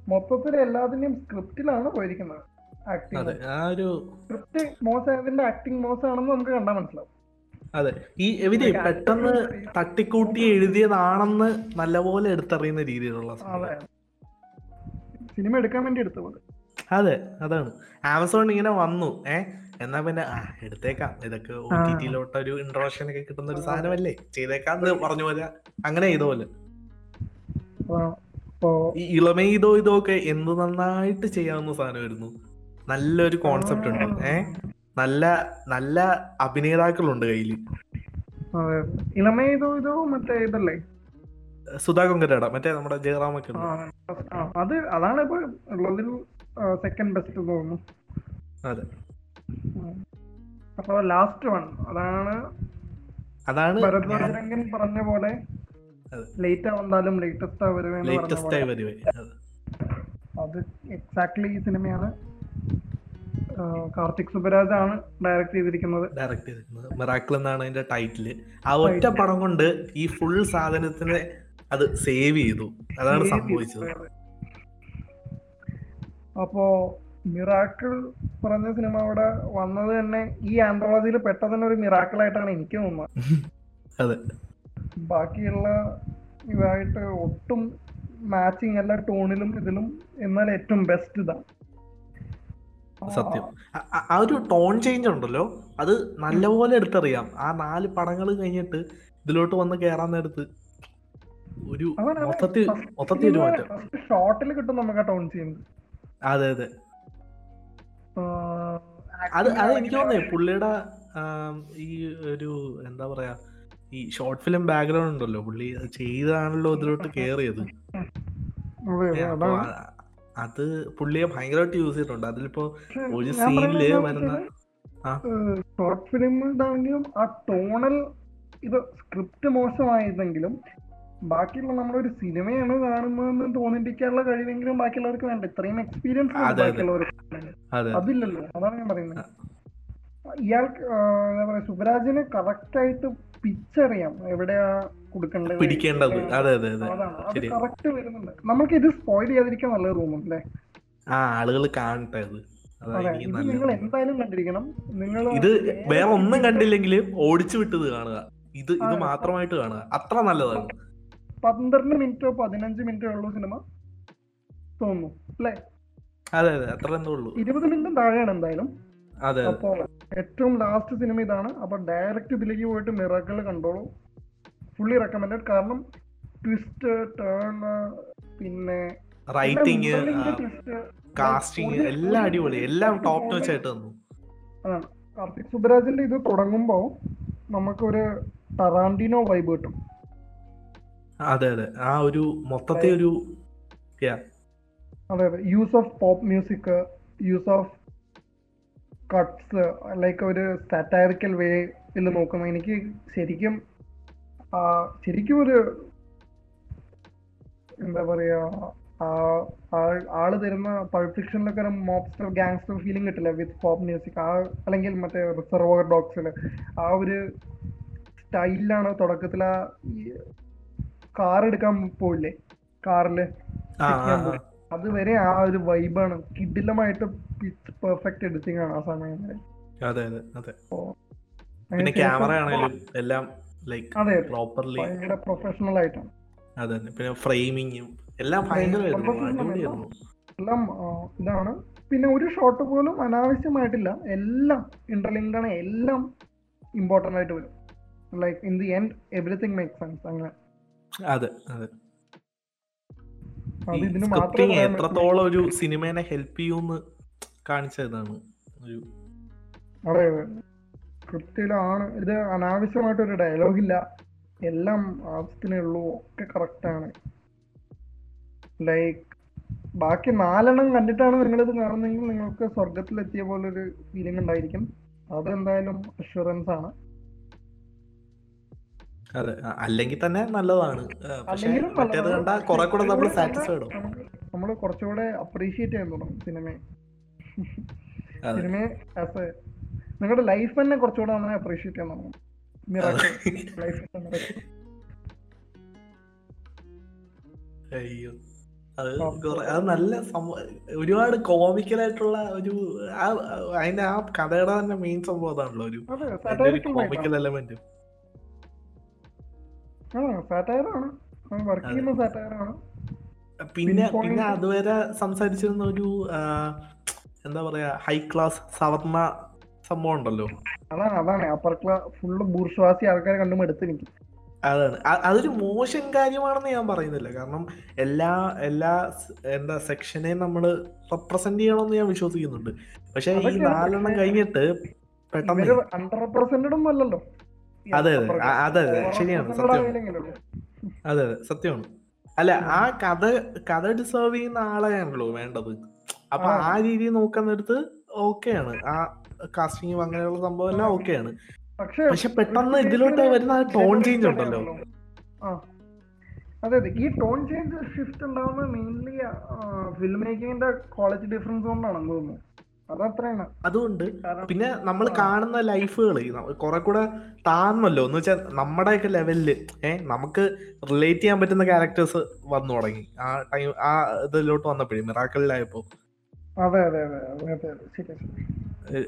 മൊത്തത്തിൽ എല്ലാത്തിന്റെയും സ്ക്രിപ്റ്റിലാണ് പോയിരിക്കുന്നത്. ആക്ടിങ് ആ ഒരു സ്ക്രിപ്റ്റ് മോശമായതിന്റെ ആക്ടിങ് മോശമാണെന്ന് നമുക്ക് കണ്ടാൽ മനസ്സിലാവും. അതെ. ഈ ഇവർ പെട്ടെന്ന് തട്ടിക്കൂട്ടി എഴുതിയതാണെന്ന് നല്ലപോലെ എടുത്തറിയുന്ന രീതിയിലുള്ള സിനിമ. എടുക്കാൻ വേണ്ടി എടുത്തു പോലെ. അതെ അതാണ്. ആമസോൺ ഇങ്ങനെ വന്നു. ഏ എന്നാ പിന്നെ ആ എടുത്തേക്കാം. ഇതൊക്കെ ഒ ടി ടിയിലോട്ട് ഒരു ഇൻട്രോഷൻ ഒക്കെ കിട്ടുന്ന ഒരു സാധനമല്ലേ? ചെയ്തേക്കാം എന്ന് പറഞ്ഞു പോലെ അങ്ങനെ ചെയ്ത പോലെ. ഈ ഇളമയിതോ ഇതോ ഒക്കെ എന്ത് നന്നായിട്ട് ചെയ്യാവുന്ന സാധനമായിരുന്നു. നല്ലൊരു കോൺസെപ്റ്റ് ഉണ്ട്. ഏ നല്ല നല്ല അഭിനേതാക്കളുണ്ട് കയ്യിൽ. ഇതോ മറ്റേ ഇതല്ലേ? സുധാ കൊങ്കരട മറ്റേ നമ്മുടെ ജയറാമൊക്കെ അത് അതാണ് ഇപ്പൊ ഉള്ളതിൽ സെക്കൻഡ് ബെസ്റ്റ് തോന്നുന്നു. അതെ. അപ്പൊ ലാസ്റ്റ് വൺ അതാണ് അതാണ് ഭരതരംഗൻ പറഞ്ഞ പോലെ. ലേറ്റ് വന്നാലും ലേറ്റസ്റ്റ് ആയി വരുവേ. അതെ. എക്സാക്ട്ലി ഈ സിനിമയാണ് കാർത്തിക് സുബരാജ് ആണ് ഡയറക്ട് ചെയ്തിരിക്കുന്നത്. ഡയറക്ട് ചെയ്തിരിക്കുന്നത്. മിറാക്കിൾ എന്നാണ് അതിന്റെ ടൈറ്റിൽ ആ ഒറ്റ പടം കൊണ്ട് ഈ ഫുൾ സാധനത്തിനെ അത് സേവ് ചെയ്തു. അതാണ് സംഭവിച്ചത്. അപ്പോ മിറാക്കിൾ പറഞ്ഞ സിനിമ അവിടെ വന്നത് തന്നെ ഈ ആന്ത്രോളജിയിൽ പെട്ടതന്നെ ഒരു മിറാക്കിൾ ആയിട്ടാണ് എനിക്ക് തോന്നുന്നത്. അതെ. ബാക്കിയുള്ള ഇതായിട്ട് ഒട്ടും മാച്ചിങ് എല്ലാ ടോണിലും ഇതിലും. എന്നാൽ ഏറ്റവും ബെസ്റ്റ് ഇതാണ്. സത്യം. ആ- ഒരു ടോൺ ചേഞ്ച് ഉണ്ടല്ലോ. അത് നല്ലപോലെ എടുത്തറിയാം. ആ നാല് പടങ്ങൾ കഴിഞ്ഞിട്ട് ഇതിലോട്ട് വന്ന് കേറാൻ നേരത്ത് ഒരു മൊത്തത്തിൽ മൊത്തത്തിൽ ഒരു മാറ്റം. ഷോർട്ടിൽ ഷോട്ടിൽ കിട്ടും നമുക്ക് ആ ടോൺ ചേഞ്ച് അതെ അതെ. അത് അത് എനിക്ക് തോന്നേ പുള്ളിയുടെ ഈ ഒരു എന്താ പറയാ ഈ ഷോർട്ട് ഫിലിം ബാക്ക്ഗ്രൗണ്ട് ഉണ്ടല്ലോ. പുള്ളി ചെയ്താണല്ലോ ഇതിലോട്ട് കേറിയത്. അതെ പുള്ളിയെ ഭയങ്കരമായിട്ട് യൂസ് ചെയ്തിട്ടുണ്ട്. അതിലിപ്പോ ഒരു സീനിൽ വരുന്ന ഷോർട്ട് ഫിലിമിലാണെങ്കിലും ആ ടോണൽ ഇത് സ്ക്രിപ്റ്റ് മോശമായിരുന്നെങ്കിലും ബാക്കിയുള്ള നമ്മളൊരു സിനിമയാണ് കാണുന്നതെന്ന് തോന്നിപ്പിക്കാനുള്ള കഴിവെങ്കിലും ബാക്കിയുള്ളവർക്ക് വേണ്ട. ഇത്രയും എക്സ്പീരിയൻസ്. ബാക്കിയുള്ളവർക്ക്. അതില്ലല്ലോ. അതാണ് ഞാൻ പറയുന്നത്. ഇയാൾക്ക് എന്താ പറയാ സുബരാജിന് കറക്റ്റ് ആയിട്ട് പിച്ചറിയാം എവിടെയാ കൊടുക്കേണ്ടത് പിടിക്കേണ്ടത്. അതെ അതെ അതെ. അത് കറക്റ്റ് വരുന്നുണ്ട്. നമുക്ക് ഇത് സ്പോയിൽ ചെയ്യാതിരിക്കാൻ നല്ല റൂമും അല്ലേ ആ ആളുകൾ കാണട്ടെ അത്. നിങ്ങൾ എന്തായാലും കണ്ടിരിക്കണം. നിങ്ങൾ ഇത് വേറെ ഒന്നും കണ്ടില്ലെങ്കിലും ഓടിച്ചു വിട്ടത് കാണുക. ഇത് ഇത് മാത്രമായിട്ട് കാണുക. അത്ര നല്ലതാണ്. പന്ത്രണ്ട് മിനിറ്റോ പതിനഞ്ച് മിനിറ്റോ ഉള്ളൂ സിനിമ തോന്നുന്നു അല്ലേ? അതെ അതെ അത്ര എന്തോ ഉള്ളൂ. ഇരുപത് മിനിറ്റും താഴെയാണ് എന്തായാലും. അപ്പോ ഏറ്റവും ലാസ്റ്റ് സിനിമ ഇതാണ്. അപ്പൊ ഡയറക്റ്റ് ഇതിലേക്ക് പോയിട്ട് മിറാക്കൾ കണ്ടോളൂ. ഫുള്ളി റെക്കമെൻഡഡ് കാരണം ട്വിസ്റ്റ് ടേൺ പിന്നെ റൈറ്റിംഗ് കാസ്റ്റിംഗ് എല്ലാം അടിപൊളി. എല്ലാം ടോപ്പ് നോച്ച് ആയിട്ട് തന്നു അതാണ്. കാർത്തിക് സുബരാജിന്റെ ഇത് തുടങ്ങുമ്പോ നമുക്കൊരു ടറാന്റിനോ വൈബ് കിട്ടും. അതെ അതെ. ആ ഒരു മൊത്തത്തെ ഒരു അതെ അതെ. Use of pop music use of cuts like ഒരു വേ വേയിൽ നോക്കുന്ന എനിക്ക് ശരിക്കും ശരിക്കും ഒരു എന്താ പറയാ ആൾ തരുന്ന പൾഫിക്ഷനിലൊക്കെ ഒരു മോബ്സ്റ്റർ ഗാങ്സ്റ്റർ ഫീലിംഗ് കിട്ടില്ല വിത്ത് പോപ്പ് മ്യൂസിക് ആ അല്ലെങ്കിൽ മറ്റേ റിസർവർ ഡോഗ്സിൽ ആ ഒരു സ്റ്റൈലിലാണ് തുടക്കത്തിൽ ആ കാർ എടുക്കാൻ പോയില്ലേ? കാറിൽ. അതുവരെ ആ ഒരു വൈബാണ് കിഡിലമായിട്ട് പെർഫെക്റ്റ് എഡിറ്റിംഗ് ആണ് ആ സമയം വരെ. അതെ അതെ അതെ. പിന്നെ ക്യാമറ ആണെങ്കിലും എല്ലാം ലൈക്ക് പ്രോപ്പർലി ഭയങ്കര പ്രൊഫഷണൽ ആയിട്ടാണ്. അതെ പിന്നെ ഫ്രെയിമിങ്ങും എല്ലാം ഭയങ്കരമായിരുന്നു എല്ലാം ഇതാണ്. പിന്നെ ഒരു ഷോട്ട് പോലും അനാവശ്യമായിട്ടില്ല. എല്ലാം ഇന്റർലിങ്ക്ഡ് ആണ്. എല്ലാം ഇമ്പോർട്ടന്റ് ആയിട്ട് വരും. Like in the end everything make sense അങ്ങനെ. അതെ അതെ. എത്രത്തോളം ഒരു സിനിമേനെ ഹെൽപ്പ് ചെയ്യുമെന്ന് കാണിച്ചതാണ് ഒരു അതെ. സ്ക്രിപ്റ്റിലാണ് ഇത് അനാവശ്യമായിട്ടൊരു ഡയലോഗ് ഇല്ല. എല്ലാം ആവശ്യത്തിനേ ഉള്ളൂ. ഒക്കെ കറക്റ്റ് ആണ്. ലൈക്ക് ബാക്കി നാലെണ്ണം കണ്ടിട്ടാണ് നിങ്ങളിത് കാണുന്നതെങ്കിൽ നിങ്ങൾക്ക് സ്വർഗത്തിലെത്തിയ പോലൊരു ഫീലിംഗ് ഉണ്ടായിരിക്കും. അതെന്തായാലും അഷുറൻസ് ആണ്. അതെ. അല്ലെങ്കിൽ തന്നെ നല്ലതാണ്. മറ്റേത്. കുറെ കൂടെ നമ്മൾ സാറ്റിസ്ഫൈഡ് നമ്മൾ കുറച്ചുകൂടെ അപ്രീഷിയേറ്റ് ചെയ്യാൻ തുടങ്ങും സിനിമയെ സിനിമ സിനിമയെ ആസ് എ നിങ്ങളുടെ ലൈഫ് തന്നെ കുറച്ചുകൂടെ നമ്മളെ അപ്രീഷിയേറ്റ് ചെയ്യാൻ തുടങ്ങും. അയ്യോ. അത് അത് നല്ല ഒരുപാട് കോമിക്കൽ ആയിട്ടുള്ള ഒരു അതിന്റെ ആ കഥയുടെ തന്നെ മെയിൻ സംഭവം അതാണല്ലോ ഒരു കോമിക്കൽ എലമെന്റ് പിന്നെ പിന്നെ അതുവരെ സംസാരിച്ചിരുന്ന ഒരു എന്താ പറയാ ഹൈ ക്ലാസ് സവർണ സംഭവം ഉണ്ടല്ലോ. അതാണ് അതാണ്. അപ്പർ ക്ലാസ് ഫുള്ള് ബൂർഷ്വാസി ആൾക്കാരെ കണ്ടും എടുത്ത് എനിക്ക് അതാണ്. അതൊരു മോശം കാര്യമാണെന്ന് ഞാൻ പറയുന്നില്ല. കാരണം എല്ലാ എല്ലാ എന്താ സെക്ഷനെയും നമ്മൾ റെപ്രസെന്റ് ചെയ്യണമെന്ന് ഞാൻ വിശ്വസിക്കുന്നുണ്ട്. പക്ഷെ ഈ നാലെണ്ണം കഴിഞ്ഞിട്ട് പെട്ടെന്ന് അണ്ടർ റെപ്രസെന്റഡ് അല്ലല്ലോ. അതെ അതെ. അതെ അതെ. ശരിയാണ്. സത്യമാണ്. അതെ അതെ. സത്യമാണ്. അല്ല ആ കഥ കഥ ഡിസേർവ് ചെയ്യുന്ന ആളെയാണല്ലോ വേണ്ടത്. അപ്പൊ ആ. രീതി നോക്കുന്നിടത്ത് ഓക്കെയാണ്. ആ കാസ്റ്റിംഗ് അങ്ങനെയുള്ള സംഭവം എല്ലാം ഓക്കെയാണ്. പക്ഷേ പെട്ടെന്ന് ഇതിലോട്ട് വരുന്ന ടോൺ ചേഞ്ച് ഉണ്ടല്ലോ. അതെ അതെ. ഈ ടോൺ ചേഞ്ച് ഷിഫ്റ്റ് ഉണ്ടാവുന്നത് മെയിൻലി ഫിലിം മേക്കിങ്ങിന്റെ ക്വാളിറ്റി ഡിഫറൻസ് കൊണ്ടാണെന്ന് തോന്നുന്നു. അതത്രയാണ്. അതുകൊണ്ട് പിന്നെ നമ്മൾ കാണുന്ന ലൈഫുകൾ കുറെ കൂടെ താന്നല്ലോ എന്ന് വെച്ചാൽ നമ്മുടെയൊക്കെ ലെവലിൽ ഏഹ് നമുക്ക് റിലേറ്റ് ചെയ്യാൻ പറ്റുന്ന ക്യാരക്ടേഴ്സ് വന്നു തുടങ്ങി. ആ ടൈം ആ ഇതിലോട്ട് വന്നപ്പോഴേ അതെ അതെ അതെ അതെ അതെ ശരി ശരി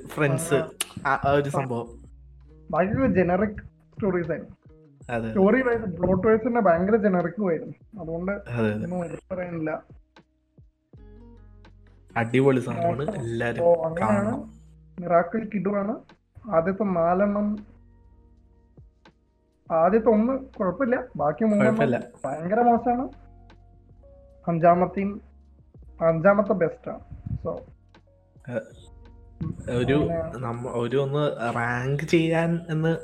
ഫ്രണ്ട്സ് ആ ഒരു സംഭവം. ഭയങ്കര ജനറിക് സ്റ്റോറീസ് ആയിരുന്നു. സ്റ്റോറി വൈസ് പ്ലോട്ട് വൈസ് തന്നെ ഭയങ്കര ജനറിക്കും ആയിരുന്നു. അതുകൊണ്ട് അതെ അതെ. ഒന്നും പറയാനില്ല. അടിപൊളി സംഭവമാണ്. എല്ലാരും അങ്ങനെയാണ്. മിറാക്കിൾ കിഡുവാണ് ആദ്യത്തെ നാലെണ്ണം. ആദ്യത്തെ ഒന്ന് കുഴപ്പമില്ല. ബാക്കി മൂന്നെണ്ണം ഭയങ്കര മോശമാണ്. അഞ്ചാമത്തെയും അഞ്ചാമത്തെ ബെസ്റ്റാണ് സോ ഒരു ഒരു ഒന്ന് റാങ്ക് ചെയ്യാൻ എന്ന്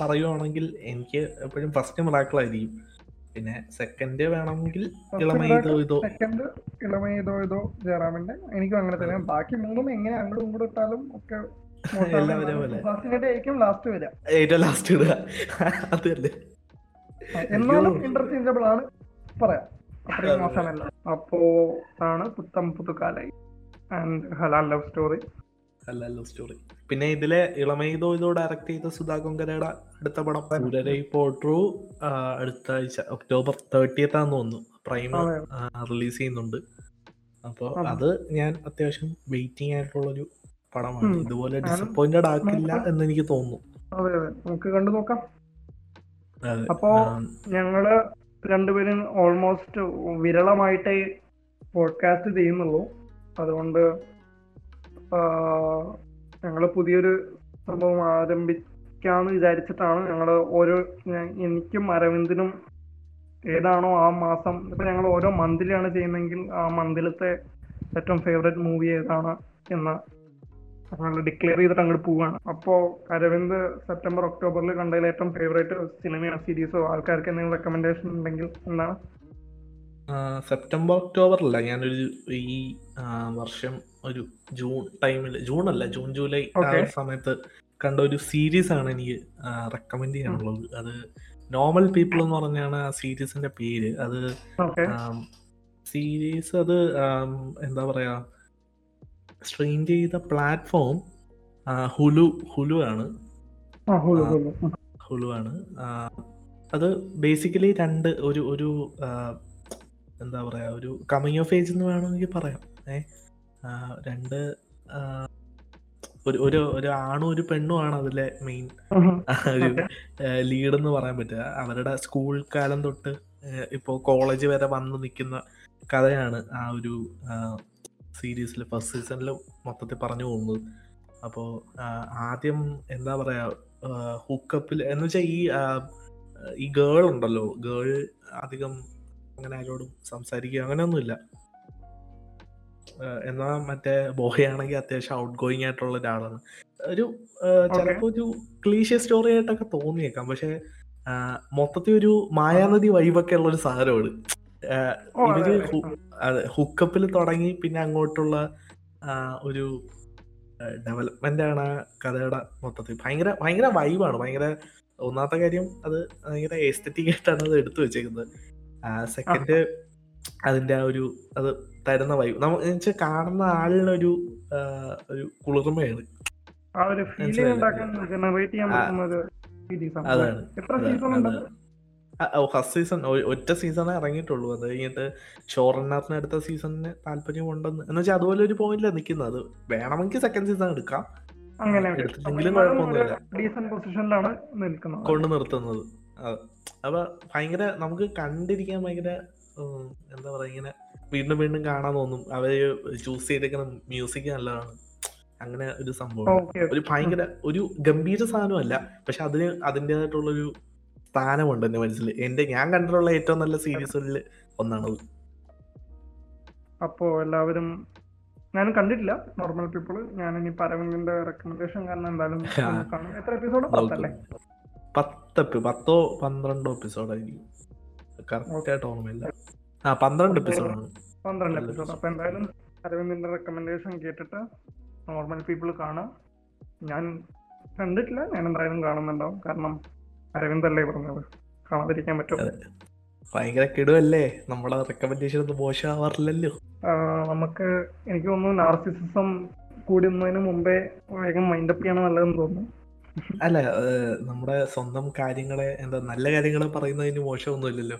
പറയുവാണെങ്കിൽ എനിക്ക് എപ്പോഴും ഫസ്റ്റ് മിറാക്കിളായിരിക്കും പിന്നെ സെക്കൻഡ് വേണമെങ്കിൽ ഇളമയിതോ ഇതോ. സെക്കൻഡ് ഇളമയതോ ഇതോ ജയറാമിന്റെ. എനിക്കും അങ്ങനെ തന്നെ. ബാക്കി മൂന്നും എങ്ങനെ അങ്ങോട്ടും ഇങ്ങോട്ടും ഇട്ടാലും ഒക്കെ ആയിരിക്കും ലാസ്റ്റ് വരിക. ഏറ്റവും ലാസ്റ്റ് ഇടുക. അതല്ലേ എന്നാലും ഇന്റർചേഞ്ചബിൾ ആണ് പറയാം. അത്രയും മോശമല്ല. അപ്പോ ആണ് പുത്തം പുതുക്കാലായി. ആൻഡ് ഹലാൽ ലവ് സ്റ്റോറി അല്ല ലവ് സ്റ്റോറി പിന്നെ ഇതിലെ ഇളമയിതോ ഇതോ ഡയറക്ട് ചെയ്ത സുധാ കൊങ്കരയുടെ അടുത്ത പടം പുരരൈ പോട്രു അടുത്ത ആഴ്ച ഒക്ടോബർ തേർട്ടിയത്ത് ആണെന്ന് തോന്നുന്നു. പ്രൈം റിലീസ് ചെയ്യുന്നുണ്ട്. അപ്പോൾ അത്. ഞാൻ അത്യാവശ്യം വെയിറ്റിംഗ് ആയിട്ടുള്ളൊരു പടമാണ്. ഇതുപോലെ ഡിസപ്പോയിന്റഡ് ആക്കില്ല എന്ന് എനിക്ക് തോന്നുന്നു. അതെ അതെ. നമുക്ക് കണ്ടു നോക്കാം. അപ്പോ ഞങ്ങൾ രണ്ടുപേരും ഓൾമോസ്റ്റ് വിരളമായിട്ടേ പോഡ്കാസ്റ്റ് ചെയ്യുന്നുള്ളൂ. അതുകൊണ്ട് ഞങ്ങൾ പുതിയൊരു സംഭവം ആരംഭിക്കാന്ന് വിചാരിച്ചിട്ടാണ് ഞങ്ങൾ ഓരോ എനിക്കും അരവിന്ദിനും ഏതാണോ ആ മാസം ഇപ്പൊ ഞങ്ങൾ ഓരോ മന്തിലാണ് ചെയ്യുന്നതെങ്കിൽ ആ മന്തിലത്തെ ഏറ്റവും ഫേവറേറ്റ് മൂവി ഏതാണ് എന്ന് ഞങ്ങൾ ഡിക്ലെയർ ചെയ്തിട്ട് അങ്ങോട്ട് പോവാണ്. അപ്പോ അരവിന്ദ് സെപ്റ്റംബർ ഒക്ടോബറിൽ കണ്ടതിൽ ഏറ്റവും ഫേവറേറ്റ് സിനിമയോ സീരീസോ ആൾക്കാർക്ക് എന്തെങ്കിലും റെക്കമെൻഡേഷൻ ഉണ്ടെങ്കിൽ എന്താണ്? സെപ്റ്റംബർ ഒക്ടോബർ അല്ല ഞാനൊരു ഈ വർഷം ഒരു ജൂൺ ടൈമിൽ ജൂൺ അല്ല ജൂൺ ജൂലൈ ആ സമയത്ത് കണ്ട ഒരു സീരീസ് ആണ് എനിക്ക് റെക്കമെൻഡ് ചെയ്യാനുള്ളത്. അത് നോർമൽ പീപ്പിൾ എന്ന് പറഞ്ഞാണ് ആ സീരീസിന്റെ പേര്. അത് സീരീസ് അത് എന്താ പറയാ സ്ട്രീം ചെയ്ത പ്ലാറ്റ്ഫോം ഹുലു ഹുലു ആണ്. ഹുലു ആണ്. അത് ബേസിക്കലി രണ്ട് ഒരു ഒരു എന്താ പറയാ ഒരു കമ്മിങ് ഓഫ് ഏജ് എന്ന് വേണമെങ്കിൽ പറയാം ഏ രണ്ട് ഒരു ഒരു ഒരു ആണും ഒരു പെണ്ണുമാണ് അതിലെ മെയിൻ. ഒരു. ലീഡ് എന്ന് പറയാൻ പറ്റുക അവരുടെ സ്കൂൾ കാലം തൊട്ട് ഇപ്പോൾ കോളേജ് വരെ വന്ന് നിൽക്കുന്ന കഥയാണ് ആ ഒരു സീരീസിൽ ഫസ്റ്റ് സീസണിൽ മൊത്തത്തിൽ പറഞ്ഞു പോകുന്നത് അപ്പോൾ ആദ്യം എന്താ പറയാ ഹുക്കപ്പിൽ എന്ന് വെച്ചാൽ ഈ ഈ ഗേൾ ഉണ്ടല്ലോ ഗേൾ അധികം അങ്ങനെ ആരോടും സംസാരിക്കുക അങ്ങനെയൊന്നുമില്ല. എന്നാ മറ്റേ ബോഹയാണെങ്കിൽ അത്യാവശ്യം ഔട്ട് ഗോയിങ് ആയിട്ടുള്ള ഒരാളാണ്. ഒരു ചിലപ്പോ ഒരു ക്ലീഷ്യ സ്റ്റോറി ആയിട്ടൊക്കെ തോന്നിയേക്കാം. പക്ഷെ മൊത്തത്തിൽ ഒരു മായാനദി വൈബൊക്കെ ഉള്ള ഒരു സാധനമാണ്. ആ, ഇവർ. ഹുക്കപ്പിൽ തുടങ്ങി പിന്നെ അങ്ങോട്ടുള്ള ഒരു ഡെവലപ്മെന്റ് ആണ് ആ കഥയുടെ മൊത്തത്തിൽ. ഭയങ്കര ഭയങ്കര വൈബാണ് ഭയങ്കര ഒന്നാമത്തെ കാര്യം അത് ഭയങ്കര എസ്തറ്റിക് ആയിട്ടാണ് അത് എടുത്തു വെച്ചേക്കുന്നത്. സെക്കൻഡ് അതിന്റെ ആ ഒരു അത് തരുന്ന വൈബ് നമ്മൾ കാണുന്ന ആളിനൊരു ഒരു ഒരു കുളിർമയാണ്. ആ ആ. ഫസ്റ്റ് സീസൺ ഒറ്റ സീസണേ ഇറങ്ങിയിട്ടുള്ളൂ. അത് കഴിഞ്ഞിട്ട് ഷോറണ്ണറിന് അടുത്ത സീസണിന് താല്പര്യമുണ്ടെന്ന്. എന്ന് വെച്ചാൽ അതുപോലെ ഒരു പോയിന്റിലാണ് നിൽക്കുന്നത് അത് വേണമെങ്കിൽ സെക്കൻഡ് സീസൺ എടുക്കാം. അങ്ങനെ കുഴപ്പമൊന്നുമില്ല. കൊണ്ട് നിർത്തുന്നത്. അപ്പൊ ഭയങ്കര നമുക്ക് കണ്ടിരിക്കാൻ ഭയങ്കര എന്താ പറയാ ഇങ്ങനെ വീണ്ടും വീണ്ടും കാണാൻ തോന്നും. അവർ ചൂസ് ചെയ്തേക്കുന്ന മ്യൂസിക് നല്ലതാണ്. അങ്ങനെ ഒരു സംഭവം ഒരു ഭയങ്കര ഒരു ഗംഭീര സാധനമല്ല. പക്ഷെ അതിന് അതിന്റെതായിട്ടുള്ള ഒരു സ്ഥാനമുണ്ട് എന്റെ മനസ്സിൽ എന്റെ ഞാൻ കണ്ടിട്ടുള്ള ഏറ്റവും നല്ല സീരീസുകളിൽ ഒന്നാണത്. അപ്പോ എല്ലാവരും ഞാനും കണ്ടിട്ടില്ല. നോർമൽ പീപ്പിൾ ഞാൻ ഇനി പരവിന്റെ റെക്കമെൻഡേഷൻ കാരണം എന്തായാലും എത്ര എപ്പിസോഡ് പത്തല്ലേ? പത്ത് പത്തോ പന്ത്രണ്ടോ എപ്പിസോഡായിരിക്കും കറക്റ്റ് ആയിട്ട് ഓർമ്മയില്ല. ആ പന്ത്രണ്ട് എപ്പിസോഡാണ് പന്ത്രണ്ട് എപ്പിസോഡ് അപ്പൊ എന്തായാലും അരവിന്ദിന്റെ റെക്കമെൻഡേഷൻ കേട്ടിട്ട് നോർമൽ പീപ്പിൾ കാണാം. ഞാൻ കണ്ടിട്ടില്ല. ഞാൻ എന്തായാലും കാണുന്നുണ്ടാവും. കാരണം അരവിന്ദ് അല്ലേ പറഞ്ഞത്. കാണാതിരിക്കാൻ പറ്റും. ഭയങ്കര കിടുവല്ലേ? നമ്മുടെ റെക്കമെൻഡേഷൻ ഒന്നും മോശമാവാറില്ലല്ലോ. നമുക്ക് എനിക്ക് തോന്നുന്നു നാർസിസിസം കൂടുന്നതിന് മുമ്പേ വേഗം മൈൻഡപ്പ് ചെയ്യണം നല്ലതെന്ന് തോന്നുന്നു. അല്ല ഏഹ്, നമ്മുടെ സ്വന്തം കാര്യങ്ങളെ എന്താ നല്ല കാര്യങ്ങളെ പറയുന്നതിന് മോശമൊന്നുമില്ലല്ലോ?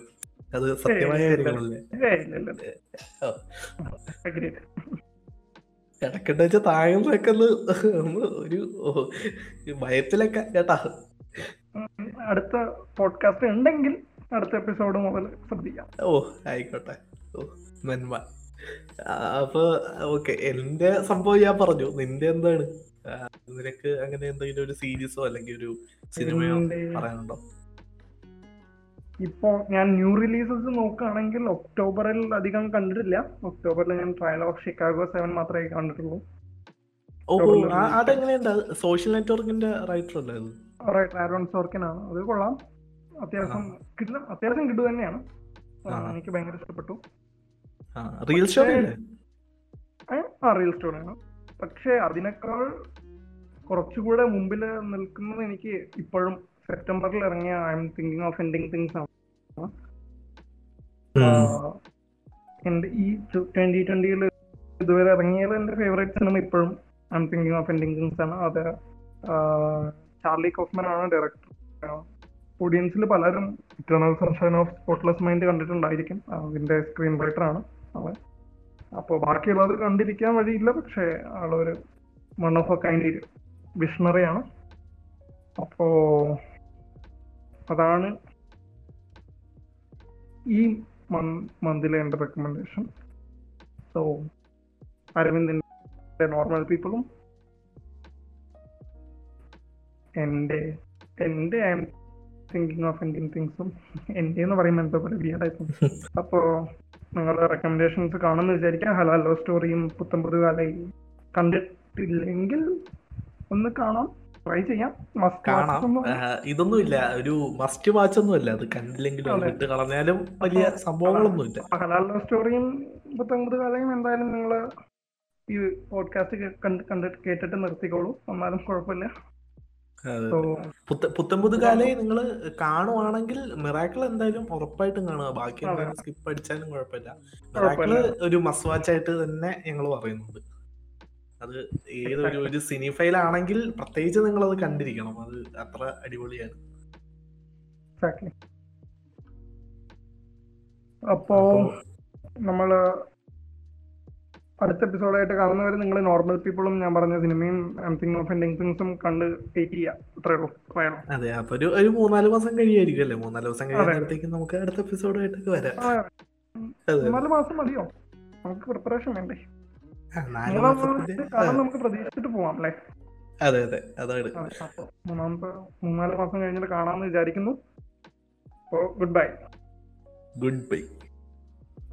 അത് സത്യമായ. കാര്യങ്ങളല്ലേ? ഏയ് ഇല്ല ഇല്ല ഓ. Agreed. ഇടയ്ക്കിട്ട് വെച്ച് താഴെ വെക്കുന്ന ഒരു ഭയത്തിലൊക്കെ കേട്ടാ? ഉം, അടുത്ത പോഡ്കാസ്റ്റ് ഉണ്ടെങ്കിൽ അടുത്ത എപ്പിസോഡ് മുതൽ ശ്രദ്ധിക്കാം. ഓ ആയിക്കോട്ടെ. ഓ നന്മ അപ്പൊ ഓക്കെ എന്റെ സംഭവം ഞാൻ പറഞ്ഞു. നിന്റെ എന്താണ്? നിനക്ക് അങ്ങനെ എന്തെങ്കിലും ഒരു സീരീസോ അല്ലെങ്കിൽ ഒരു സിനിമയോ പറയാനുണ്ടോ? ഇപ്പോ ഞാൻ ന്യൂ റിലീസസ് നോക്കുകയാണെങ്കിൽ ഒക്ടോബറിൽ അധികം കണ്ടിട്ടില്ല. ഒക്ടോബറിൽ ഞാൻ ട്രയൽ ഓഫ് ഷിക്കാഗോ സെവൻ മാത്രമേ കണ്ടിട്ടുള്ളൂ. അതെങ്ങനെയുണ്ട്? സോഷ്യൽ നെറ്റ്വർക്കിന്റെ റൈറ്റർ അല്ലേ അത്? ആരോൺ സോർക്കിൻ ആണ് അത് കൊള്ളാം. അത്യാവശ്യം കിട്ടും അത്യാവശ്യം കിട്ടു തന്നെയാണ്. എനിക്ക് ഭയങ്കര ഇഷ്ടപ്പെട്ടു. ആ റിയൽ സ്റ്റോറി ആ റിയൽ സ്റ്റോറിയാണ് പക്ഷേ അതിനേക്കാൾ കുറച്ചുകൂടെ മുമ്പിൽ നിൽക്കുന്നത് എനിക്ക് ഇപ്പോഴും സെപ്റ്റംബറിൽ ഇറങ്ങിയ I'm Thinking of Ending Things ആണ്. എന്റെ ഈ ട്വന്റി ട്വന്റിയിൽ ഇതുവരെ ഇറങ്ങിയത് എന്റെ ഫേവറേറ്റ് സിനിമ ഇപ്പോഴും I'm Thinking of Ending Things ആണ്. അത് ചാർലി കോഫ്മൻ ആണ് ഡയറക്ടർ ഓഡിയൻസിൽ പലരും Eternal Sunshine of Spotless Mind കണ്ടിട്ടുണ്ടായിരിക്കും. അതിന്റെ സ്ക്രീൻ റൈറ്റർ ആണ് അവൻ. അപ്പോൾ ബാക്കിയുള്ളത് കണ്ടിരിക്കാൻ വഴിയില്ല പക്ഷേ ആളൊരു one of a kind visionary ആണ് അപ്പോ അതാണ് ഈ മന്തിലെ എന്റെ റെക്കമെൻഡേഷൻ സോ അരവിന്ദിന്റെ നോർമൽ പീപ്പിളും എന്റെ എന്റെ I'm thinking of Indian തിങ്സും എന്റെ എന്ന് പറയുമ്പോൾ എന്തോ പോലെ വീടായിരുന്നു അപ്പോൾ നിങ്ങളുടെ റെക്കമെൻഡേഷൻസ് കാണുമെന്ന് വിചാരിക്കാം. ഹലാലോ സ്റ്റോറിയും പുത്തമ്പുത് കാലയും കണ്ടിട്ടില്ലെങ്കിൽ ഒന്ന് കാണാം. ട്രൈ ചെയ്യാം. കാണാം. ഇതൊന്നും ഇതൊന്നുമില്ല. ഒരു മസ്റ്റ് വാച്ച് ഒന്നും ഇല്ല അത് കണ്ടില്ലെങ്കിലും ഇട്ട് കളഞ്ഞാലും വലിയ സംഭവങ്ങളൊന്നുമില്ല. ഇല്ല സ്റ്റോറിയും പത്തൊമ്പത് കാലയും എന്തായാലും നിങ്ങൾ ഈ പോഡ്കാസ്റ്റ് കണ്ടിട്ട് കേട്ടിട്ട് നിർത്തിക്കോളൂ. എന്നാലും കുഴപ്പമില്ല. പുത്തമ്പുത് കാലെ നിങ്ങൾ കാണുവാണെങ്കിൽ മിറാക്കിൾ എന്തായാലും ഉറപ്പായിട്ടും കാണുക. ബാക്കി. സ്കിപ്പ് അടിച്ചാലും കുഴപ്പമില്ല. മിറാക്കിൾ ഒരു മസ്വാച്ചായിട്ട് വാച്ച് ആയിട്ട് തന്നെ ഞങ്ങൾ പറയുന്നുണ്ട്. അത് ഏതൊരു ഒരു സിനിഫൈൽ ആണെങ്കിൽ പ്രത്യേകിച്ച് നിങ്ങൾ അത് കണ്ടിരിക്കണം. അത് അത്ര അടിപൊളിയാണ്. അപ്പോ നമ്മൾ അടുത്ത എപ്പിസോഡായിട്ട് കാണുന്നവരെ നിങ്ങൾ നോർമൽ പീപ്പിളും ഞാൻ പറഞ്ഞ സിനിമയും തിങ് ഓഫ് എൻഡിങ് തിങ്സും കണ്ട് വെയിറ്റ് ചെയ്യാം. അത്രേ ഉള്ളൂ. അതെ അപ്പൊ ഒരു ഒരു മൂന്നാൽ മാസം കഴിയുമായിരിക്കും അല്ലേ മൂന്നാൽ മാസം. കഴിയുമ്പോഴത്തേക്ക് നമുക്ക് അടുത്ത എപ്പിസോഡായിട്ടൊക്കെ വരാം. മൂന്നാൽ മാസം മതിയോ? നമുക്ക് പ്രിപ്പറേഷൻ വേണ്ടേ? നമുക്ക് പ്രതീക്ഷിച്ചിട്ട് പോവാം അല്ലേ? അതെ അതെ. അതാണ്. അതെ, മൂന്നാമത്തെ മൂന്നാൽ മാസം കഴിഞ്ഞിട്ട് കാണാമെന്ന് വിചാരിക്കുന്നു. Good bye good bye